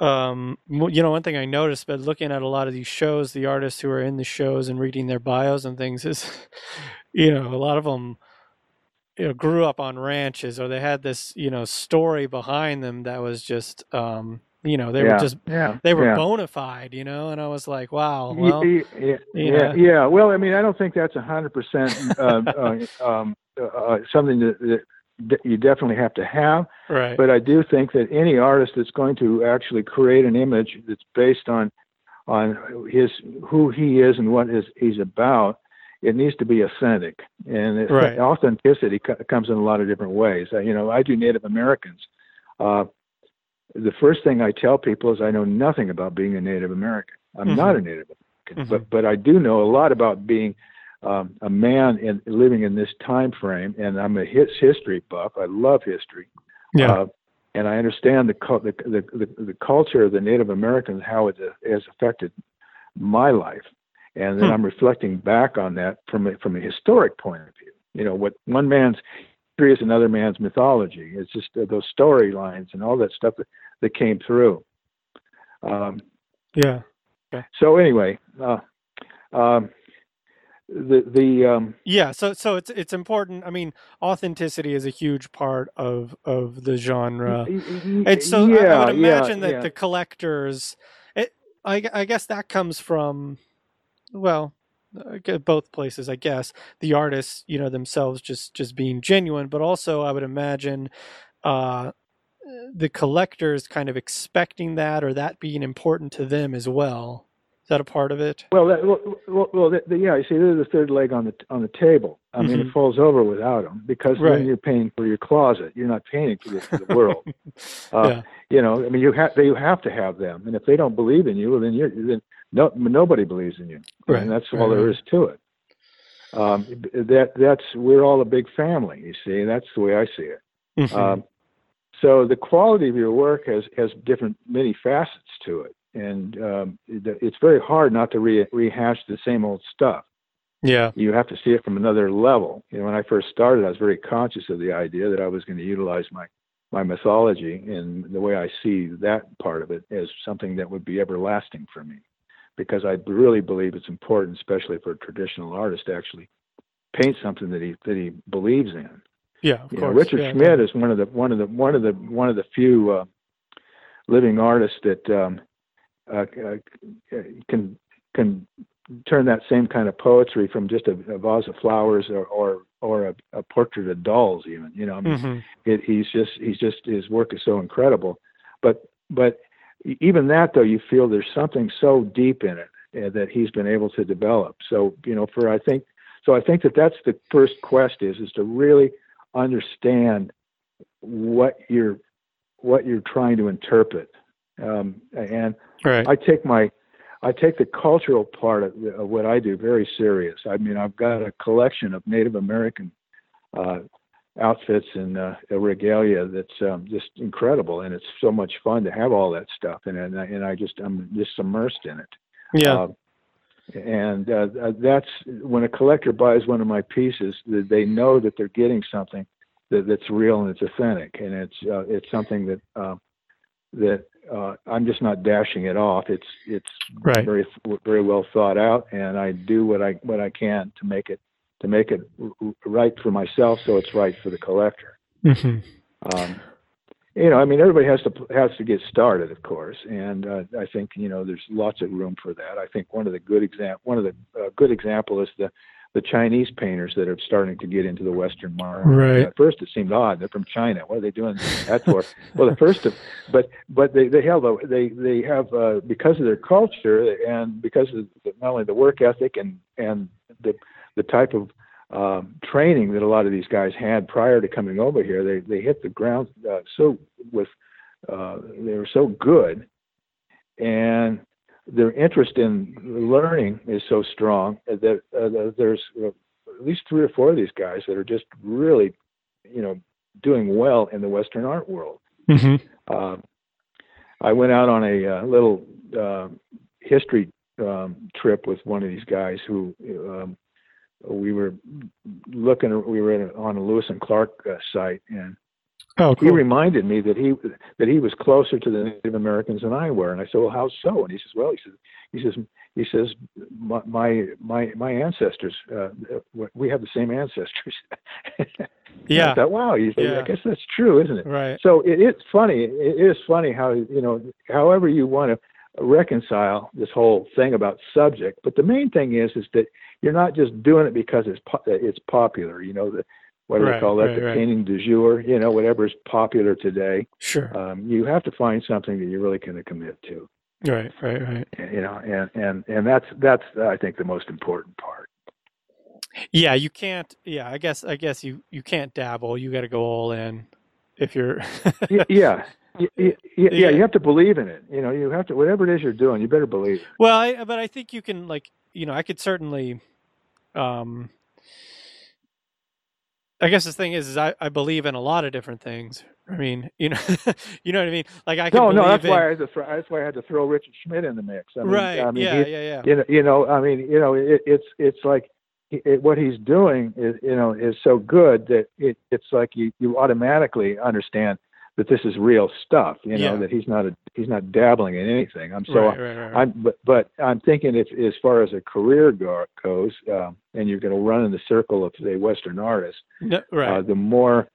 um you know one thing I noticed but looking at a lot of these shows the artists who are in the shows and reading their bios and things is you know a lot of them you know grew up on ranches or they had this you know story behind them that was just um you know they yeah. were just yeah. they were yeah. bona fide you know and I was like wow well ye- yeah, you yeah, know. yeah. Well, I mean, I don't think that's a hundred percent uh, uh, um, uh, something that, that that you definitely have to have. right But I do think that any artist that's going to actually create an image that's based on on his who he is and what is he's about, it needs to be authentic. And it, Right. authenticity co- comes in a lot of different ways. Uh, you know, I do Native Americans. Uh, the first thing I tell people is I know nothing about being a Native American. I'm not a Native American, Mhm. but but I do know a lot about being um, a man in living in this time frame, and I'm a his history buff. I love history. yeah Uh, and I understand the, the, the the the culture of the Native Americans, how it has affected my life, and then Hmm. I'm reflecting back on that from a, from a historic point of view. You know, what one man's history is another man's mythology. It's just uh, those storylines and all that stuff that, that came through. Um, yeah so anyway, uh, um, the the um, Yeah, so so it's it's important. I mean, authenticity is a huge part of of the genre. And so I- yeah, I, would yeah, imagine that yeah. the collectors, it, I, I guess that comes from, well, both places. I guess the artists, you know, themselves just just being genuine, but also I would imagine uh, the collectors kind of expecting that or that being important to them as well. Is that a part of it? Well, that, well, well, the, the, yeah. You see, they're the third leg on the on the table. I mean, Mhm. it falls over without them because Right. then you're paying for your closet. You're not paying for the, for the world. Uh, yeah, You know, I mean, you have they have to have them, and if they don't believe in you, well, then you're then no nobody believes in you, Right, and that's right, all there is to it. Um, that that's we're all a big family. You see, that's the way I see it. Mhm. Um, so the quality of your work has has different many facets to it, and um, it's very hard not to re- rehash the same old stuff. yeah, You have to see it from another level. You know, when I first started, I was very conscious of the idea that I was going to utilize my my mythology and the way I see that part of it as something that would be everlasting for me, because I really believe it's important, especially for a traditional artist, to actually paint something that he that he believes in. yeah. Of You know, course. Richard yeah, Schmid is one of the one of the one of the one of the few uh, living artists that um, uh, uh, can can turn that same kind of poetry from just a, a vase of flowers or or, or a, a portrait of dolls even you know I mean, Mhm. it, he's just he's just his work is so incredible. But but even that though you feel there's something so deep in it uh, that he's been able to develop. So you know for I think so I think that that's the first quest is is to really understand what you're what you're trying to interpret um, and Right. I take my I take the cultural part of, of what I do very serious. I mean, I've got a collection of Native American uh, outfits and uh, regalia that's um, just incredible, and it's so much fun to have all that stuff, and and I, and I just I'm just immersed in it. yeah. Uh, and uh, that's when a collector buys one of my pieces, they know that they're getting something that, that's real and it's authentic, and it's uh, it's something that uh, that uh, I'm just not dashing it off. It's it's Right. very very well thought out, and I do what I what I can to make it to make it right for myself, so it's right for the collector. Mhm. Um, you know, I mean, everybody has to has to get started, of course, and uh, I think you know there's lots of room for that. I think one of the good exam one of the uh, good example is the the Chinese painters that are starting to get into the Western market. Right. At first, it seemed odd. They're from China. What are they doing that for? well, the first of, but but they they have a, they they have uh, because of their culture and because of the, not only the work ethic and and the the type of um, training that a lot of these guys had prior to coming over here. They they hit the ground uh, so with uh, they were so good, and their interest in learning is so strong that, uh, there's at least three or four of these guys that are just really, you know, doing well in the Western art world. Mm-hmm. Uh, I went out on a uh, little uh, history um, trip with one of these guys who um, we were looking. We were on a Lewis and Clark uh, site, and Oh, he reminded me that he that he was closer to the Native Americans than I were, and I said, "Well, how so?" And he says, "Well, he says he says he says my my my, my ancestors, uh, we have the same ancestors." yeah. I thought, wow, Yeah. I guess that's true, isn't it? Right. So it, it's funny. It is funny how you know, however you want to reconcile this whole thing about subject, but the main thing is is that you're not just doing it because it's po- it's popular. You know, the what do Right, they call that? right, the right. painting du jour. You know, whatever is popular today. Sure. Um, you have to find something that you're really going to commit to. Right. Right. Right. You know, and and and that's that's I think the most important part. Yeah. You can't. Yeah. I guess. I guess you you can't dabble. You got to go all in. If you're. Yeah. Y- y- y- Yeah. yeah, you have to believe in it. You know, you have to whatever it is you're doing, you better believe. It. Well, I, but I think you can like you know I could certainly, um, I guess the thing is, is I, I believe in a lot of different things. I mean, you know, you know what I mean. Like I can No, no, that's in, why I had to throw, that's why I had to throw Richard Schmid in the mix. I mean, right. I mean, yeah, he- yeah, yeah. you know, you know, I mean, you know, it, it's it's like it, what he's doing is, you know, is so good that it, it's like you you automatically understand that this is real stuff. You know, Yeah. that he's not a he's not dabbling in anything. I'm so right, right, right. I'm, but, but I'm thinking if, as far as a career go, goes, um, and you're going to run in the circle of say Western artists, No, right. uh, the more,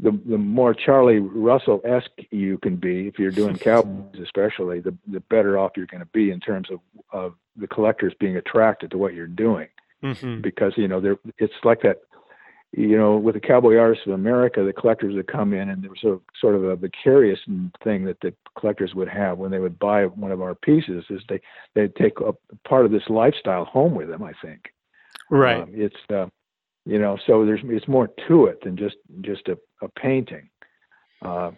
the the more Charlie Russell esque you can be, if you're doing cowboys especially, the the better off you're going to be in terms of of the collectors being attracted to what you're doing, hmm because you know there it's like that. You know, with the Cowboy Artists of America, the collectors would come in, and there was a sort of a vicarious thing that the collectors would have when they would buy one of our pieces, is they they'd take a part of this lifestyle home with them. I think. Right. Um, it's uh, you know, so there's it's more to it than just just a, a painting. Uh,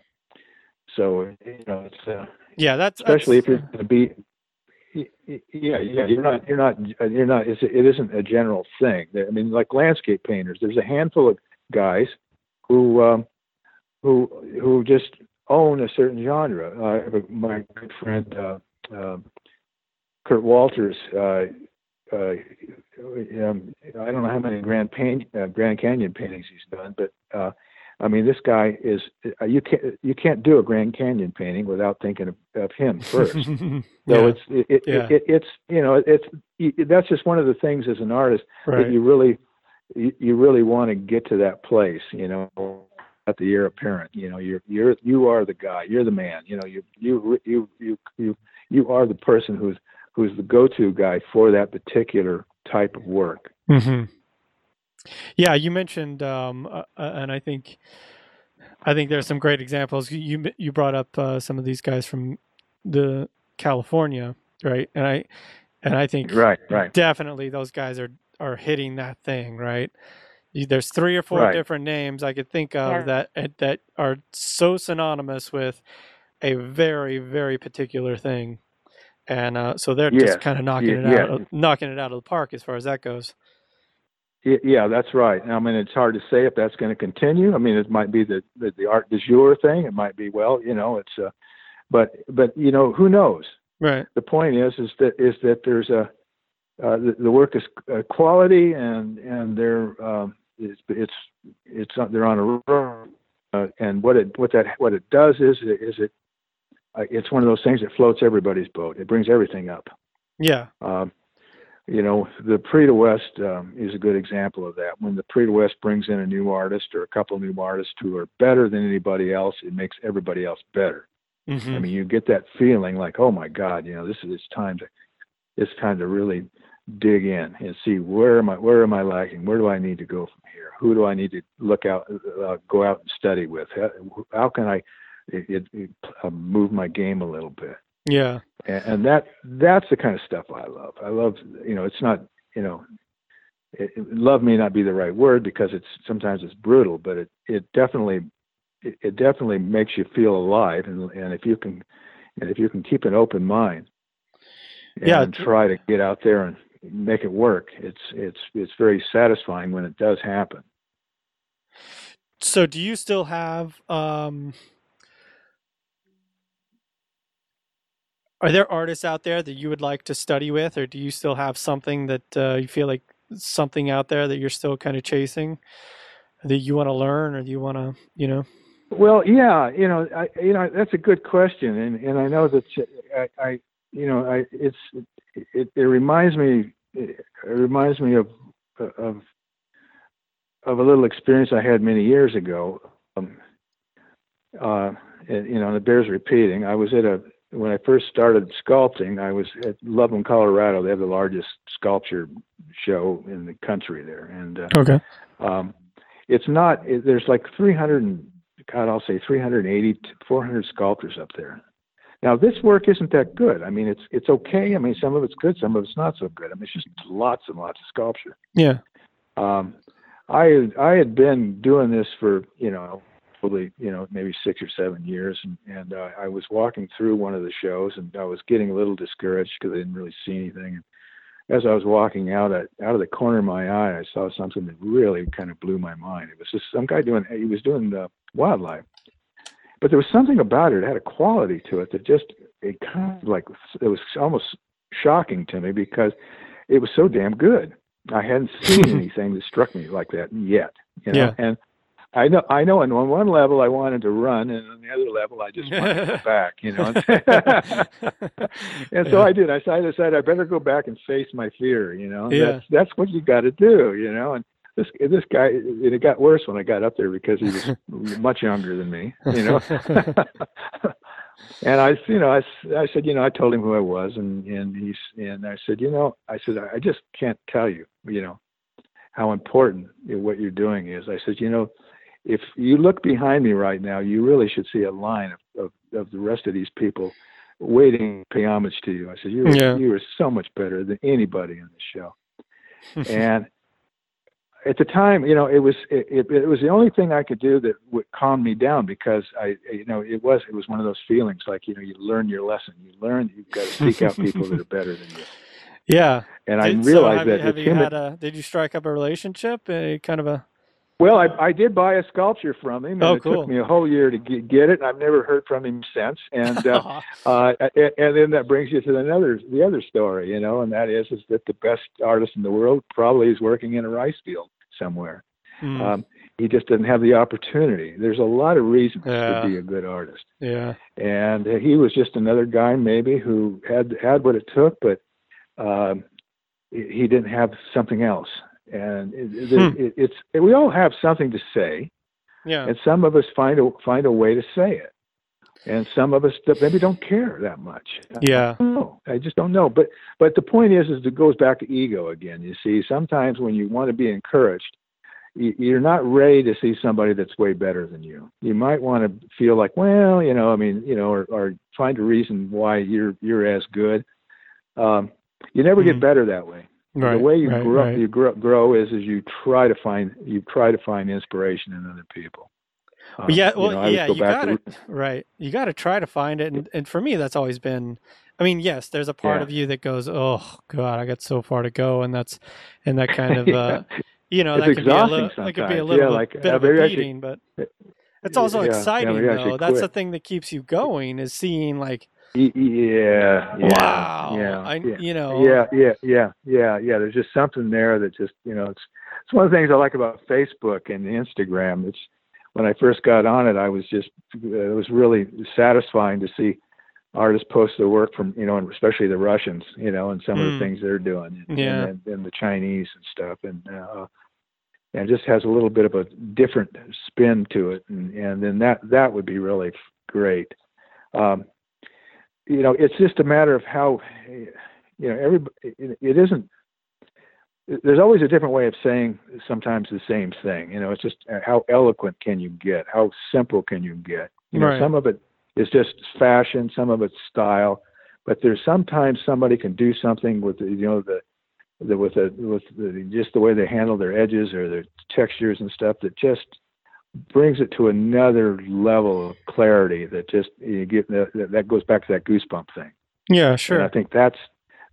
so you know, it's uh, yeah. That's especially if you're going to be. Yeah, yeah, you're not, you're not, you're not. It's, it isn't a general thing. I mean, like landscape painters, there's a handful of guys who, um, who, who just own a certain genre. Uh, my good friend uh, uh, Curt Walters. Uh, uh, um, I don't know how many Grand Pan- uh, Grand Canyon paintings he's done, but uh, I mean, this guy is uh, you can't you can't do a Grand Canyon painting without thinking of, of him first. So yeah, it's it, it, Yeah. it, it's you know it's that's just one of the things as an artist right. that you really you, you really want to get to that place. You know, at the heir apparent. You know, you're you're you are the guy. You're the man. You know, you you you you you you are the person who's who's the go-to guy for that particular type of work. hmm Yeah, you mentioned, um, uh, uh, and I think, I think there's some great examples. You you, you brought up uh, some of these guys from the California, right? And I, and I think Right, right. definitely those guys are are hitting that thing, right? There's three or four Right. different names I could think of Yeah. that that are so synonymous with a very very particular thing, and uh, so they're Yes. just kind of knocking Ye- it out, of, knocking it out of the park as far as that goes. Yeah, that's right. I mean, it's hard to say if that's going to continue. I mean, it might be the, the the art du jour thing. It might be well, you know, it's uh, but but you know, who knows? Right. The point is is that is that there's a uh, the, the work is uh, quality and and they're um, it's it's it's on- they're on a road. Uh, and what it what that what it does is is it uh, it's one of those things that floats everybody's boat. It brings everything up. Yeah. Um, you know, the de West um, is a good example of that. When the de West brings in a new artist or a couple of new artists who are better than anybody else, it makes everybody else better. hmm I mean, you get that feeling like, oh my God, you know, this is it's time to it's time to really dig in and see where am I where am I lacking? Where do I need to go from here? Who do I need to look out uh, go out and study with? How, how can I it, it, uh, move my game a little bit? Yeah. and, and that that's the kind of stuff I love. I love you know it's not you know it, love may not be the right word because it's sometimes it's brutal, but it it definitely it, it definitely makes you feel alive, and and if you can and if you can keep an open mind, and Yeah. try to get out there and make it work, it's it's it's very satisfying when it does happen. So do you still have um are there artists out there that you would like to study with or do you still have something that uh, you feel like something out there that you're still kind of chasing that you want to learn or do you want to you know Well, yeah, you know, I, you know, that's a good question, and and I know that I, I you know, I it's it, it reminds me it reminds me of of of a little experience I had many years ago. Um, uh, and, you know, and it bears repeating. I was at a when I first started sculpting. I was at Loveland, Colorado. They have the largest sculpture show in the country there, and uh, okay. um, it's not it, there's like 300 and god i'll say 380 to 400 sculptors up there. Now this work isn't that good. I mean it's it's okay. I mean some of it's good some of it's not so good. I mean it's just lots and lots of sculpture. Yeah. Um, i i had been doing this for you know probably you know maybe six or seven years and and uh, i was walking through one of the shows and i was getting a little discouraged because i didn't really see anything And as I was walking out at, out of the corner of my eye, I saw something that really kind of blew my mind. It was just some guy doing he was doing the wildlife, but there was something about it. It had a quality to it that just it kind of like it was almost shocking to me because it was so damn good. I hadn't seen anything that struck me like that yet. You know? Yeah. And I know I know on one, level I wanted to run and on the other level I just wanted to go back, you know. and so Yeah. I did. I decided, I better go back and face my fear, you know. Yeah. That's that's what you got to do, you know. And this this guy, it, it got worse when I got up there because he was much younger than me, you know. and I, you know, I, I said, you know, I told him who I was, and and he's and I said, you know, I said I just can't tell you, you know, how important what you're doing is. I said, you know, if you look behind me right now, you really should see a line of, of, of the rest of these people waiting to pay homage to you. I said, you Yeah. you are so much better than anybody in the show. and at the time, you know, it was it, it, it was the only thing I could do that would calm me down because I, you know, it was it was one of those feelings like you know you learn your lesson. You learn you've got to seek out people that are better than you. yeah And I Did- so realized have that have you had a did you strike up a relationship a kind of a Well, I, I did buy a sculpture from him, and Oh, it cool. took me a whole year to get, get it. And I've never heard from him since. And uh, uh, and, and then that brings you to another the other story, you know, and that is is that the best artist in the world probably is working in a rice field somewhere. Hmm. Um, he just doesn't have the opportunity. There's a lot of reasons Yeah. to be a good artist, yeah and he was just another guy maybe who had had what it took, but um, he didn't have something else. And it, Hmm. it, it's we all have something to say. Yeah. And some of us find a find a way to say it. And some of us maybe don't care that much. Yeah. no i just don't know. But but the point is is it goes back to ego again. You see sometimes when you want to be encouraged you- you're not ready to see somebody that's way better than you. You might want to feel like well you know i mean you know or, or find a reason why you're you're as good. Um you never Mm. get better that way right the way you right, grow right. you grow, grow is is you try to find you try to find inspiration in other people. Um, Well, yeah, you well, know, yeah, go you got to- right. You got to try to find it, and, and for me, that's always been. I mean, yes, there's a part Yeah. of you that goes, "Oh God, I got so far to go," and that's and that kind of, uh, you know, It's that could be a little, that could be a little Yeah, bit, like, bit uh, of a maybe I should- beating, but it's also Yeah, yeah, exciting though. That's the thing that keeps you going is seeing like, Yeah, yeah, wow, yeah, I, yeah. you know, Yeah, yeah, yeah, yeah, yeah. There's just something there that just you know it's it's one of the things I like about Facebook and Instagram. It's when I first got on it, I was just it was really satisfying to see artists post their work from you know, and especially the Russians, you know, and some of Mm. the things they're doing, and, Yeah. and, and the Chinese and stuff, and uh, and just has a little bit of a different spin to it, and and then that that would be really great. Um, you know, it's just a matter of how, you know, every it, isn't. There's always a different way of saying sometimes the same thing. You know, it's just uh, how eloquent can you get? How simple can you get? You know, Right. some of it is just fashion, some of it's style, but there's sometimes somebody can do something with the, you know the the, with the with the, just the way they handle their edges or their textures and stuff that just brings it to another level of clarity that just you get that, that goes back to that goosebump thing. Yeah, sure. And I think that's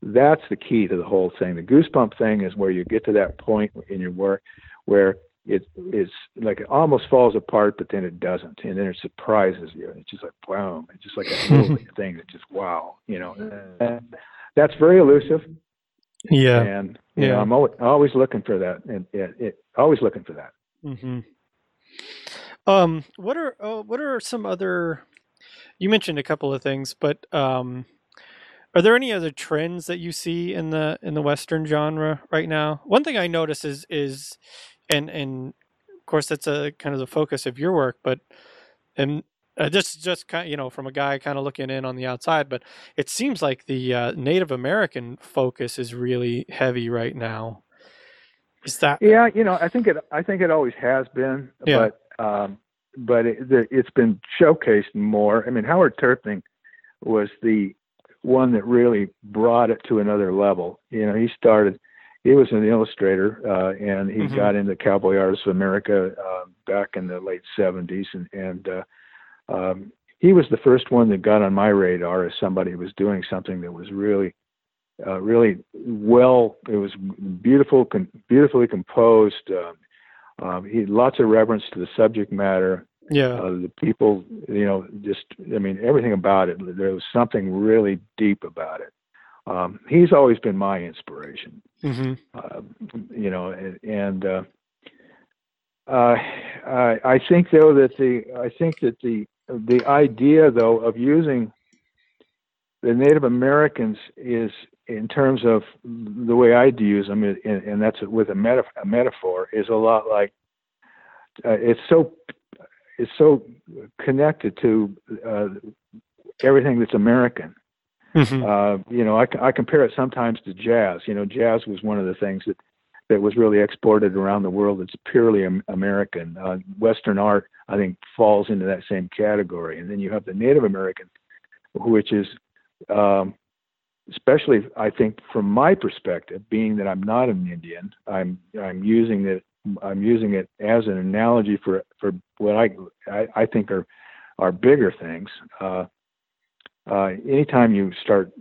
that's the key to the whole thing. The goosebump thing is where you get to that point in your work where it it's like it almost falls apart, but then it doesn't, and then it surprises you. It's just like wow, it's just like a thing that just wow, you know. And that's very elusive. Yeah, and you yeah. know, I'm always, always looking for that, and it, it always looking for that. Mm-hmm. Um, what are uh, what are some other? You mentioned a couple of things, but um, are there any other trends that you see in the in the Western genre right now? One thing I notice is is and and of course that's a kind of the focus of your work, but and uh, just just kind of, you know from a guy kind of looking in on the outside, but it seems like the uh, Native American focus is really heavy right now. Is that? Yeah, you know, I think it. I think it always has been, yeah. but um, but it, has been showcased more. I mean, Howard Terpning was the one that really brought it to another level. You know, he started he was an illustrator uh, and he mm-hmm. got into Cowboy Artists of America uh, back in the late 70s and, and uh, um, he was the first one that got on my radar as somebody who was doing something that was really uh, really well it was beautiful con- beautifully composed um, um, he had lots of reverence to the subject matter yeah uh, the people you know just i mean everything about it there was something really deep about it um, he's always been my inspiration. Mm-hmm. Uh, you know, and, and uh, uh, I, I think though that the I think that the the idea though of using the Native Americans is in terms of the way I use them, and, and that's with a, metaf- a, metaphor, is a lot like uh, it's so it's so connected to uh, everything that's American. Mm-hmm. Uh, you know, I, I compare it sometimes to jazz. You know, jazz was one of the things that that was really exported around the world. It's purely American. Uh, Western art, I think, falls into that same category. And then you have the Native American, which is, um, especially, I think, from my perspective, being that I'm not an Indian, I'm I'm using it. I'm using it as an analogy for for what I I, I think are are bigger things. Uh, uh, anytime you start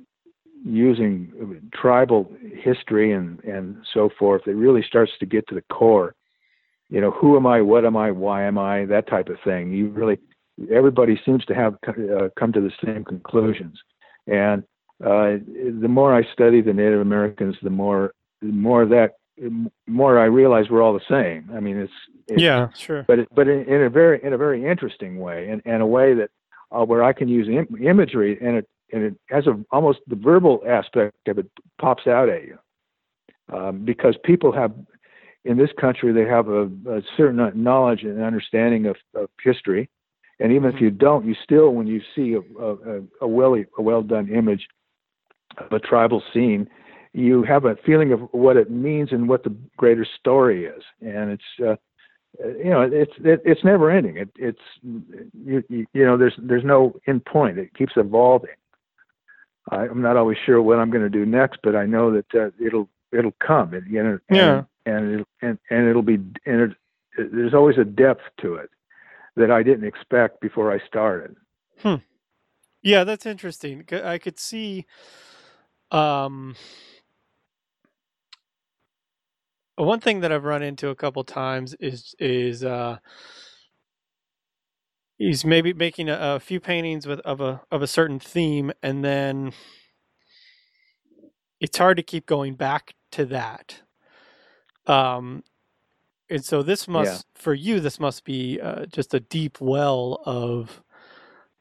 using tribal history and and so forth, it really starts to get to the core. You know, who am I? What am I? Why am I? That type of thing. You really, everybody seems to have uh, come to the same conclusions. And uh, the more I study the Native Americans, the more the more that more I realize we're all the same. I mean, it's, it's yeah, sure, but it, but in, in, a very in a very interesting way, and, and a way that uh, where I can use Im- imagery and it and it has a almost the verbal aspect of it pops out at you um, because people have in this country they have a, a certain knowledge and understanding of, of, history and even if mm-hmm. you don't you still when you see a, a, a well a well done image of a tribal scene you have a feeling of what it means and what the greater story is. And it's uh, you know it's it, it's never ending. It, it's you, you, you know there's there's no end point. It keeps evolving. I, i'm not always sure what i'm going to do next but i know that uh, it'll it'll come. And, you know, yeah. and and and it'll be and it, there's always a depth to it that i didn't expect before i started. Hmm. yeah that's interesting. I could see um one thing that I've run into a couple times is is uh, he's maybe making a, a, few paintings with of a of a certain theme, and then it's hard to keep going back to that. Um, and so this must yeah. for you this must be uh, just a deep well of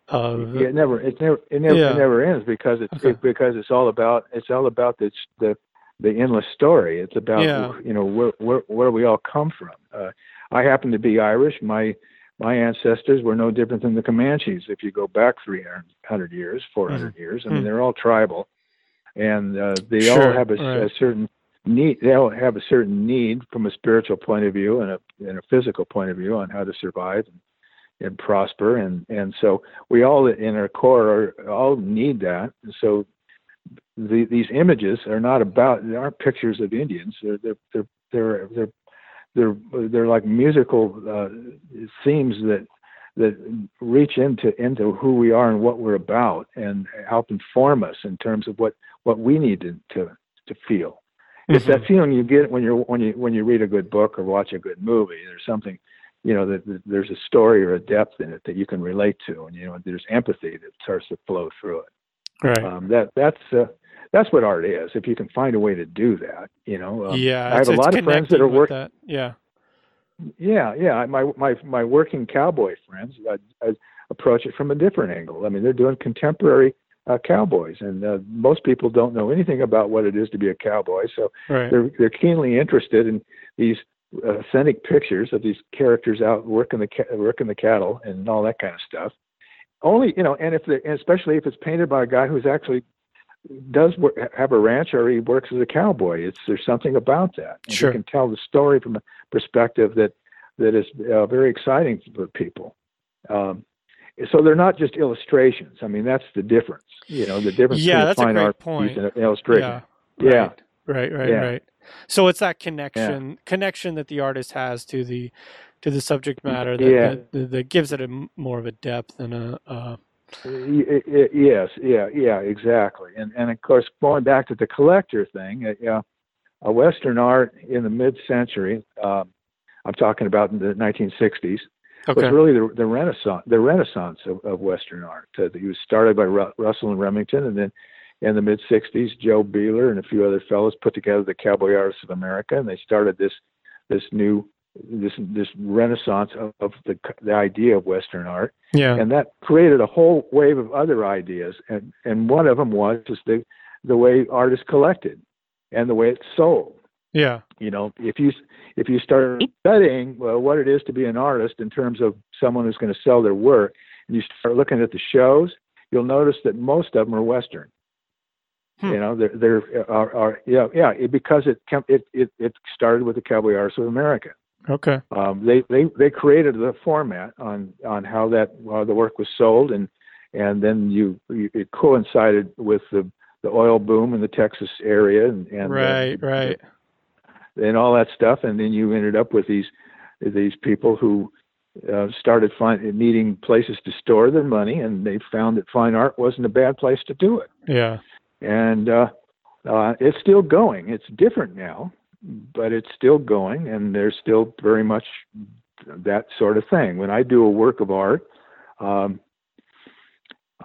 of yeah, it never it never it never yeah. it never ends because it's okay. it, because it's all about it's all about the the the endless story. It's about yeah. you know where where where we all come from. Uh, I happen to be Irish. My my ancestors were no different than the Comanches. If you go back 300 years, 400 mm-hmm. years, I mean mm. they're all tribal, and uh, they sure. all have a, right. a, certain need. They all have a certain need from a spiritual point of view and a and a physical point of view on how to survive and, and prosper. And and so we all in our core are, all need that. So the, these images are not about they aren't pictures of Indians. They're they're they're they're they're they're, they're like musical uh, themes that that reach into into who we are and what we're about and help inform us in terms of what what we need to to, to feel. Mm-hmm. It's that mm-hmm. feeling you get when you're when you when you read a good book or watch a good movie. There's something, you know, that, that there's a story or a depth in it that you can relate to, and you know, there's empathy that starts to flow through it. Right. Um, that that's uh, that's what art is. If you can find a way to do that, you know. Um, yeah. I have a lot of friends that are working. Yeah. Yeah, yeah. My my my working cowboy friends, I, I approach it from a different angle. I mean, they're doing contemporary uh, cowboys, and uh, most people don't know anything about what it is to be a cowboy. So right. they're they're keenly interested in these authentic pictures of these characters out working the working the cattle and all that kind of stuff. Only you know, and if the especially if it's painted by a guy who's actually does work, have a ranch or he works as a cowboy. It's there's something about that. And sure. You can tell the story from a perspective that that is uh, very exciting for people. Um, so they're not just illustrations. I mean, that's the difference. You know, the difference yeah, between fine art point. and illustration. Yeah, yeah. Right, right, yeah. right. So it's that connection, yeah. connection that the artist has to the to the subject matter that, yeah. that, that gives it a more of a depth and a. Uh, Yes, yeah, yeah, exactly. And and of course, going back to the collector thing, uh, uh, Western art in the mid-century, um, I'm talking about in the 1960s, okay. was really the, the Renaissance, the Renaissance of, of Western art. Uh, it was started by Ru- Russell and Remington, and then in the mid-60s, Joe Beeler and a few other fellows put together the Cowboy Artists of America, and they started this this new this this renaissance of, of the the idea of Western art. Yeah. And that created a whole wave of other ideas, and and one of them was just the the way art is collected, and the way it's sold. Yeah. You know, if you if you start studying well, what it is to be an artist in terms of someone who's going to sell their work, and you start looking at the shows, you'll notice that most of them are Western. Hmm. You know, they're, they're are, are yeah yeah it, because it it it it started with the Cowboy Artists of America. Okay. Um, they they they created the format on on how that uh, the work was sold, and and then you, you, it coincided with the the oil boom in the Texas area, and, and right, uh, right, and all that stuff, and then you ended up with these these people who uh, started find, needing places to store their money, and they found that fine art wasn't a bad place to do it. Yeah, and uh, uh, it's still going. It's different now, but it's still going, and there's still very much that sort of thing. When I do a work of art, um,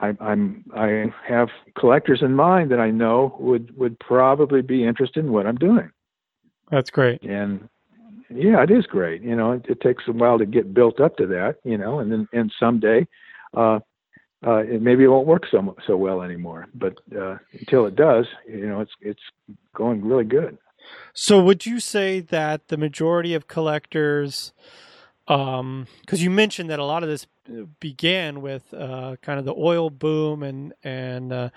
I, I'm I have collectors in mind that I know would would probably be interested in what I'm doing. That's great. And yeah, it is great. You know, it, it takes a while to get built up to that. You know, and then and someday, uh, uh, it, maybe it won't work so so well anymore. But uh, until it does, you know, it's it's going really good. So, would you say that the majority of collectors, because um, you mentioned that a lot of this began with uh, kind of the oil boom and and uh,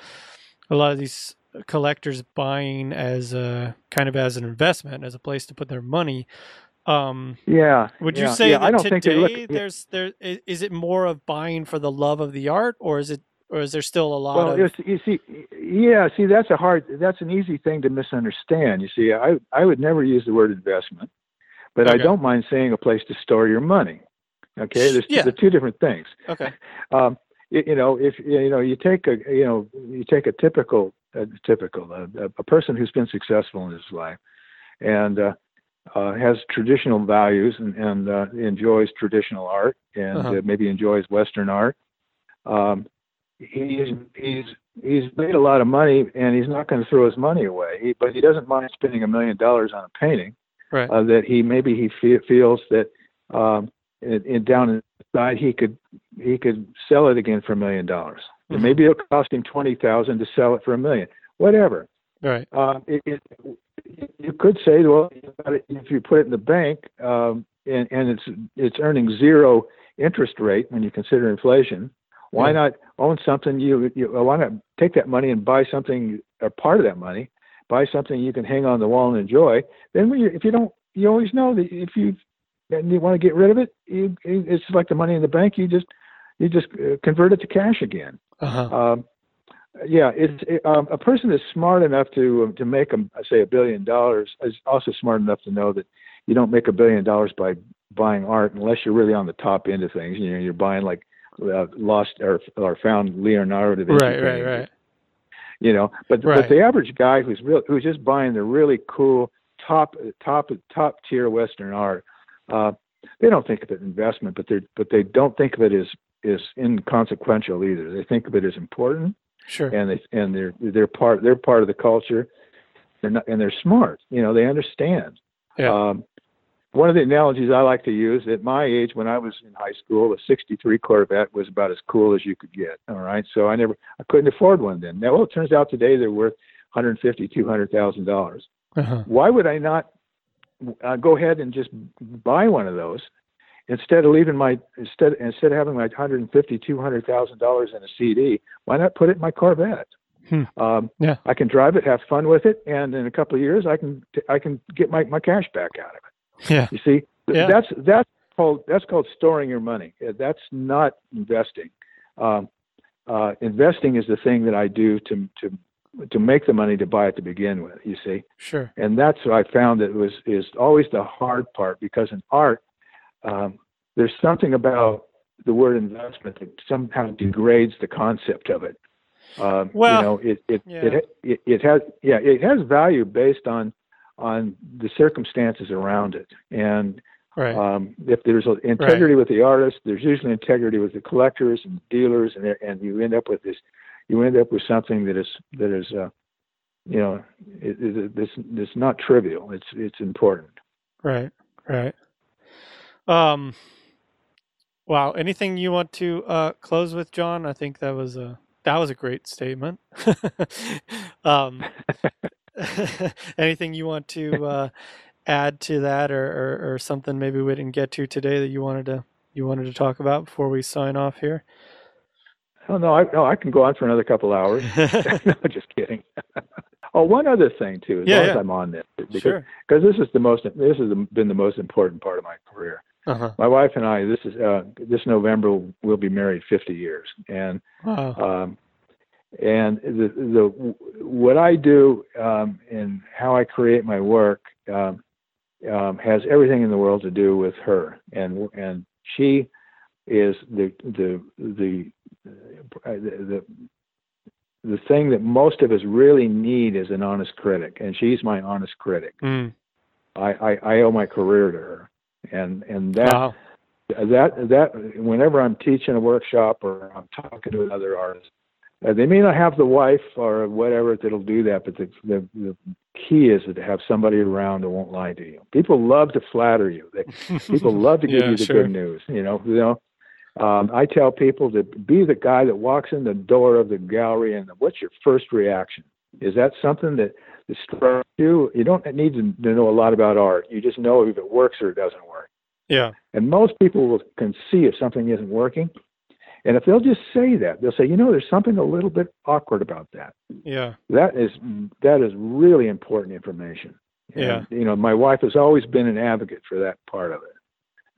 a lot of these collectors buying as a kind of as an investment, as a place to put their money. Um, yeah. Would yeah, you say yeah, that today look, there's there is it more of buying for the love of the art, or is it or is there still a lot well, of you see yeah see that's a hard that's an easy thing to misunderstand you see i i would never use the word investment but okay. i don't mind saying a place to store your money okay there's yeah. the two different things okay um you, you know if you know you take a you know you take a typical a typical a, a person who's been successful in his life and uh uh, has traditional values and, and uh, enjoys traditional art and uh-huh. uh, maybe enjoys Western art. Um, he's he's he's made a lot of money and he's not going to throw his money away. He, but he doesn't mind spending a million dollars on a painting. Right. Uh, that he maybe he fe- feels that um, in, in down inside he could he could sell it again for a million dollars. Mm-hmm. Maybe it'll cost him twenty thousand to sell it for a million. Whatever. Right. Um, it, it, you could say, well, if you put it in the bank um, and, and it's it's earning zero interest rate when you consider inflation, why yeah. not own something you, you why not take that money and buy something or part of that money, buy something you can hang on the wall and enjoy. Then when you, if you don't, you always know that if you and you want to get rid of it, you, it's like the money in the bank. You just you just uh, convert it to cash again. Uh-huh. Um, yeah, it's it, um, a person that's smart enough to um, to make a say a billion dollars is also smart enough to know that you don't make a billion dollars by buying art unless you're really on the top end of things. You know, you're buying like uh, lost or or found Leonardo da Vinci. Right, right, right. You know, but Right. but the average guy who's real who's just buying the really cool top top top tier Western art, uh, they don't think of it investment, but they but they don't think of it as is inconsequential either. They think of it as important Sure. and they and they're they're part they're part of the culture. They're not, and they're smart. You know, they understand. Yeah. Um, one of the analogies I like to use at my age, when I was in high school, a '63 Corvette was about as cool as you could get. All right, so I never, I couldn't afford one then. Now, well, it turns out today they're worth 150, 200 thousand dollars. Uh-huh. Why would I not uh, go ahead and just buy one of those instead of leaving my instead instead of having my 150, 200 thousand dollars in a CD? Why not put it in my Corvette? Hmm. Um, Yeah. I can drive it, have fun with it, and in a couple of years, I can I can get my, my cash back out of it. Yeah. You see, Yeah. that's that's called that's called storing your money. That's not investing. Um, uh, investing is the thing that I do to to to make the money to buy it to begin with. You see, Sure. and that's what I found that was is always the hard part because in art, um, there's something about the word investment that somehow degrades the concept of it. Um, Well, you know, it it, yeah. it it it has yeah it has value based on on the circumstances around it and Right. um, if there's integrity with the artist, there's usually integrity with the collectors and dealers, and and you end up with this, you end up with something that is that is, uh, you know, it, it, this it's not trivial. It's it's important. Right. Right. Um. Wow. Anything you want to uh, close with, John? I think that was a that was a great statement. um. anything you want to uh, add to that, or, or or something maybe we didn't get to today that you wanted to you wanted to talk about before we sign off here? Oh no, I no, I can go on for another couple hours. no, just kidding. oh, one other thing too, as Yeah, long yeah. as I'm on this, because sure. because this is the most this has been the most important part of my career. Uh-huh. My wife and I, this is uh, this November, we'll be married 50 years, and Wow. um, and the the what I do um, and how I create my work um, um, has everything in the world to do with her, and and she is the the the uh, the the thing that most of us really need is an honest critic, and she's my honest critic. Mm. I, I, I owe my career to her, and and that Wow. that that whenever I'm teaching a workshop or I'm talking to another artist, uh, they may not have the wife or whatever that'll do that, but the, the the key is to have somebody around that won't lie to you. People love to flatter you. They, people love to give Yeah, you the sure. good news. You know, you know. Um, I tell people to be the guy that walks in the door of the gallery, and what's your first reaction? Is that something that, that strikes you? You don't need to, to know a lot about art. You just know if it works or it doesn't work. Yeah. And most people will, can see if something isn't working. And if they'll just say that, they'll say, you know, there's something a little bit awkward about that. Yeah. That is that is really important information. Yeah. And, you know, my wife has always been an advocate for that part of it.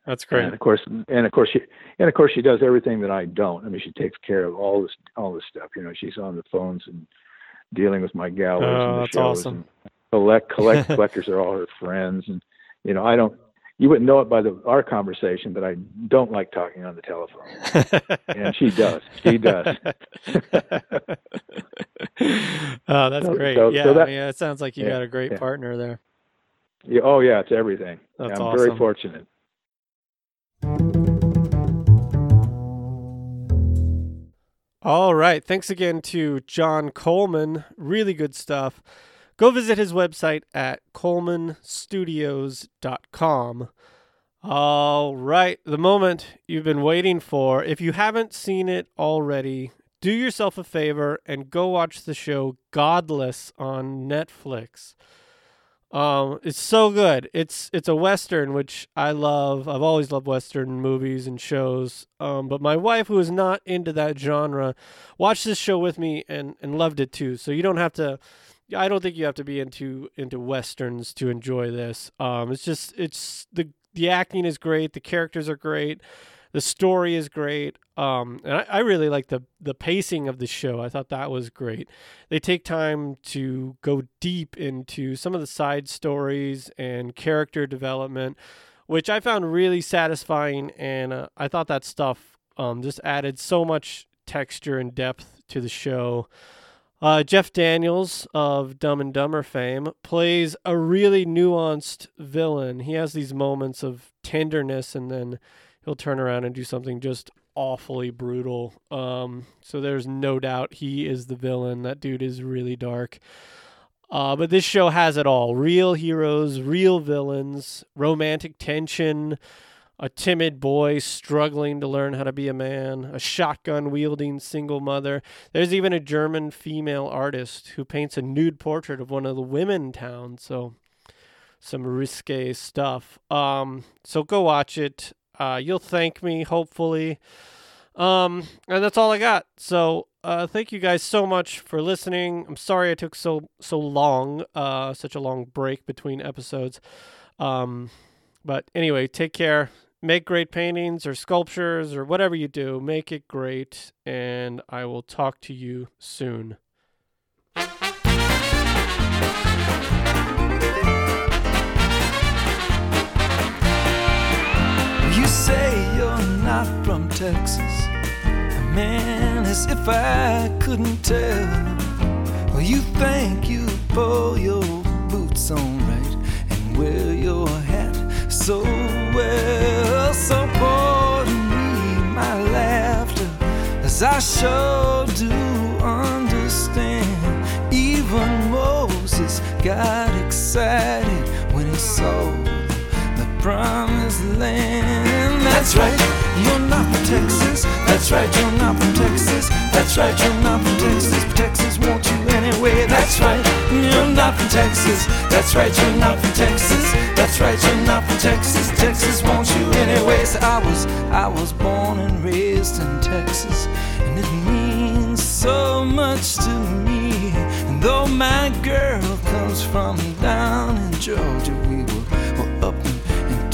That's great. And of course, and of course she, and of course she does everything that I don't. I mean, she takes care of all this, all this stuff. You know, she's on the phones and dealing with my galleries Oh, and the that's shows. awesome. And collect, collect collectors are all her friends, and you know, I don't. You wouldn't know it by the our conversation, but I don't like talking on the telephone, and she does. She does. oh, that's So- great. so- yeah, so that- I mean, it sounds like you yeah, got a great yeah. partner there. Yeah, oh yeah, it's everything. That's I'm awesome. very fortunate. All right. Thanks again to John Coleman. Really good stuff. Go visit his website at colemanstudios.com. All right. The moment you've been waiting for. If you haven't seen it already, do yourself a favor and go watch the show Godless on Netflix. Um, it's so good. It's it's a western, which I love. I've always loved western movies and shows. Um, but my wife, who is not into that genre, watched this show with me and and loved it too. So you don't have to. I don't think you have to be into into westerns to enjoy this. Um, it's just it's the the acting is great. The characters are great. The story is great. Um, and I, I really like the the pacing of the show. I thought that was great. They take time to go deep into some of the side stories and character development, which I found really satisfying. And uh, I thought that stuff um, just added so much texture and depth to the show. Uh, Jeff Daniels of Dumb and Dumber fame plays a really nuanced villain. He has these moments of tenderness and then he'll turn around and do something just awfully brutal. Um, so there's no doubt he is the villain. That dude is really dark. Uh, but this show has it all real heroes, real villains, romantic tension, a timid boy struggling to learn how to be a man, a shotgun wielding single mother. There's even a German female artist who paints a nude portrait of one of the women town. So, some risque stuff. Um, so go watch it. Uh, you'll thank me, hopefully. Um, and that's all I got. So, uh, thank you guys so much for listening. I'm sorry I took so so long, uh, such a long break between episodes. Um, but anyway, take care make great paintings or sculptures or whatever you do, make it great, and I will talk to you soon. You say you're not from Texas. Man, as if I couldn't tell. Well, you think you pull your boots on right and wear your hat so well. So pardon me my laughter, as I sure do understand. Even Moses got excited when he saw the promised land. That's right, you're not from Texas. That's right, you're not from Texas. That's right, you're not from Texas. Texas wants you anyway. That's right, you're not from Texas. That's right, you're not from Texas. That's right, you're not from Texas. Texas wants you anyway. So I was, I was born and raised in Texas, and it means so much to me. And though my girl comes from down in Georgia, we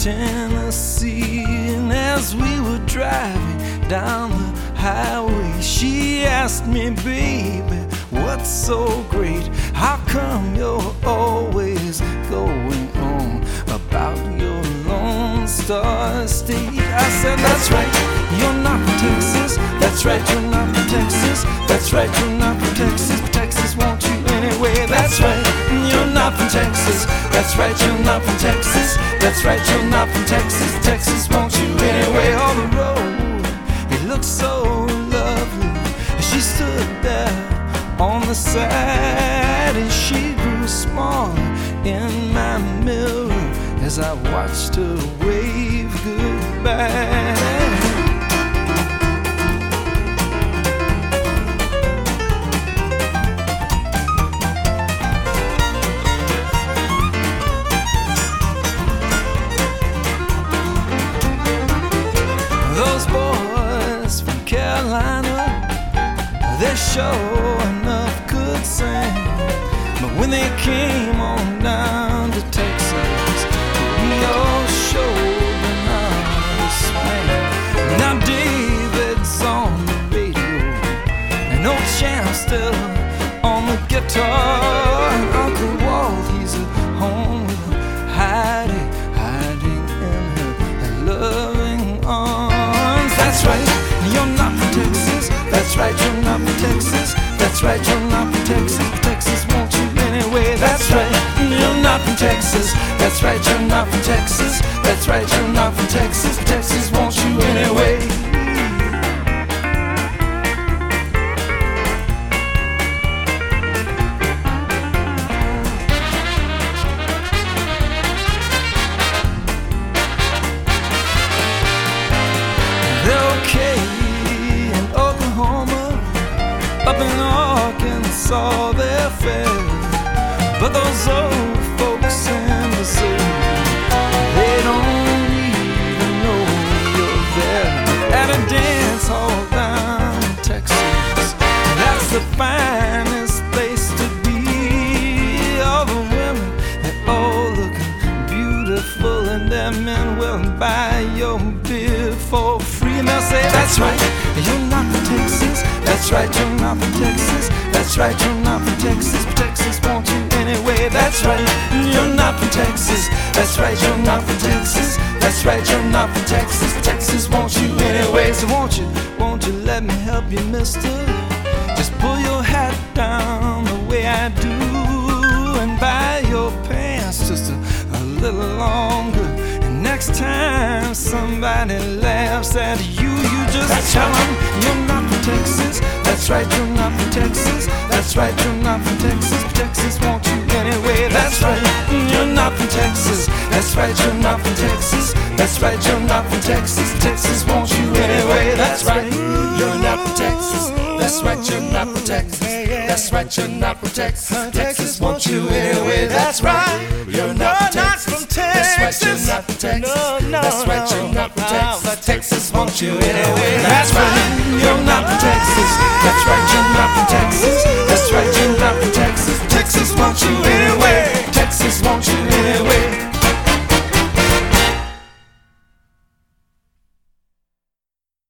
Tennessee, and as we were driving down the highway, she asked me, baby, what's so great? How come you're always going on about your Lone Star State? I said, That's right, you're not from Texas. That's right, you're not from Texas. That's right, you're not from Texas. But Texas wants you anyway. That's right, you're not from Texas. That's right, you're not from Texas. That's right, you're not from Texas. Texas wants you anyway. On the road, it looked so lovely. She stood there on the side and she grew smaller in my mirror as I watched her wave goodbye. They sure enough could sing. But when they came on down to Texas, we all showed them how to swing. Now David's on the radio, and old Champ's still on the guitar. And Uncle Walt, he's at home right, you're not from Texas. Texas wants you anyway. That's right, you're not from Texas. That's right, you're not from Texas. That's right, you're not from Texas. Texas wants you anyway. fed. But those old folks in the city, they don't even know you're there. At a dance hall down in Texas, that's the finest place to be. All the women, they're all looking beautiful, and their men will buy your beer for free. And they'll say, That's right, you're not from Texas. That's right, you're not from Texas. But Texas wants you anyway. That's right, you're not from Texas. That's right, you're not from Texas. That's right, you're not from Texas. Texas wants you anyway. So won't you, won't you let me help you, mister? Just pull your hat down the way I do and buy your pants just a, a little longer. And next time somebody laughs at you, you just That's tell them you're not from Texas. That's right, Jung, I'm from Texas. Texas wants you anyway. That's right, you're not from Texas. That's right, you're not from Texas. That's right, you're not from Texas. Texas wants you anyway. That's right, you're not from Texas. That's right, you're not from Texas. That's right, you're not from Texas. Texas wants you anyway. That's right, you're not from Texas. That's right, you're not from Texas. That's right, you're not from Texas. Texas wants you anyway. That's right, you're not from Texas. That's right, you're not from Texas. That's right, you're not from Texas. Texas wants you anyway. Texas wants you anyway.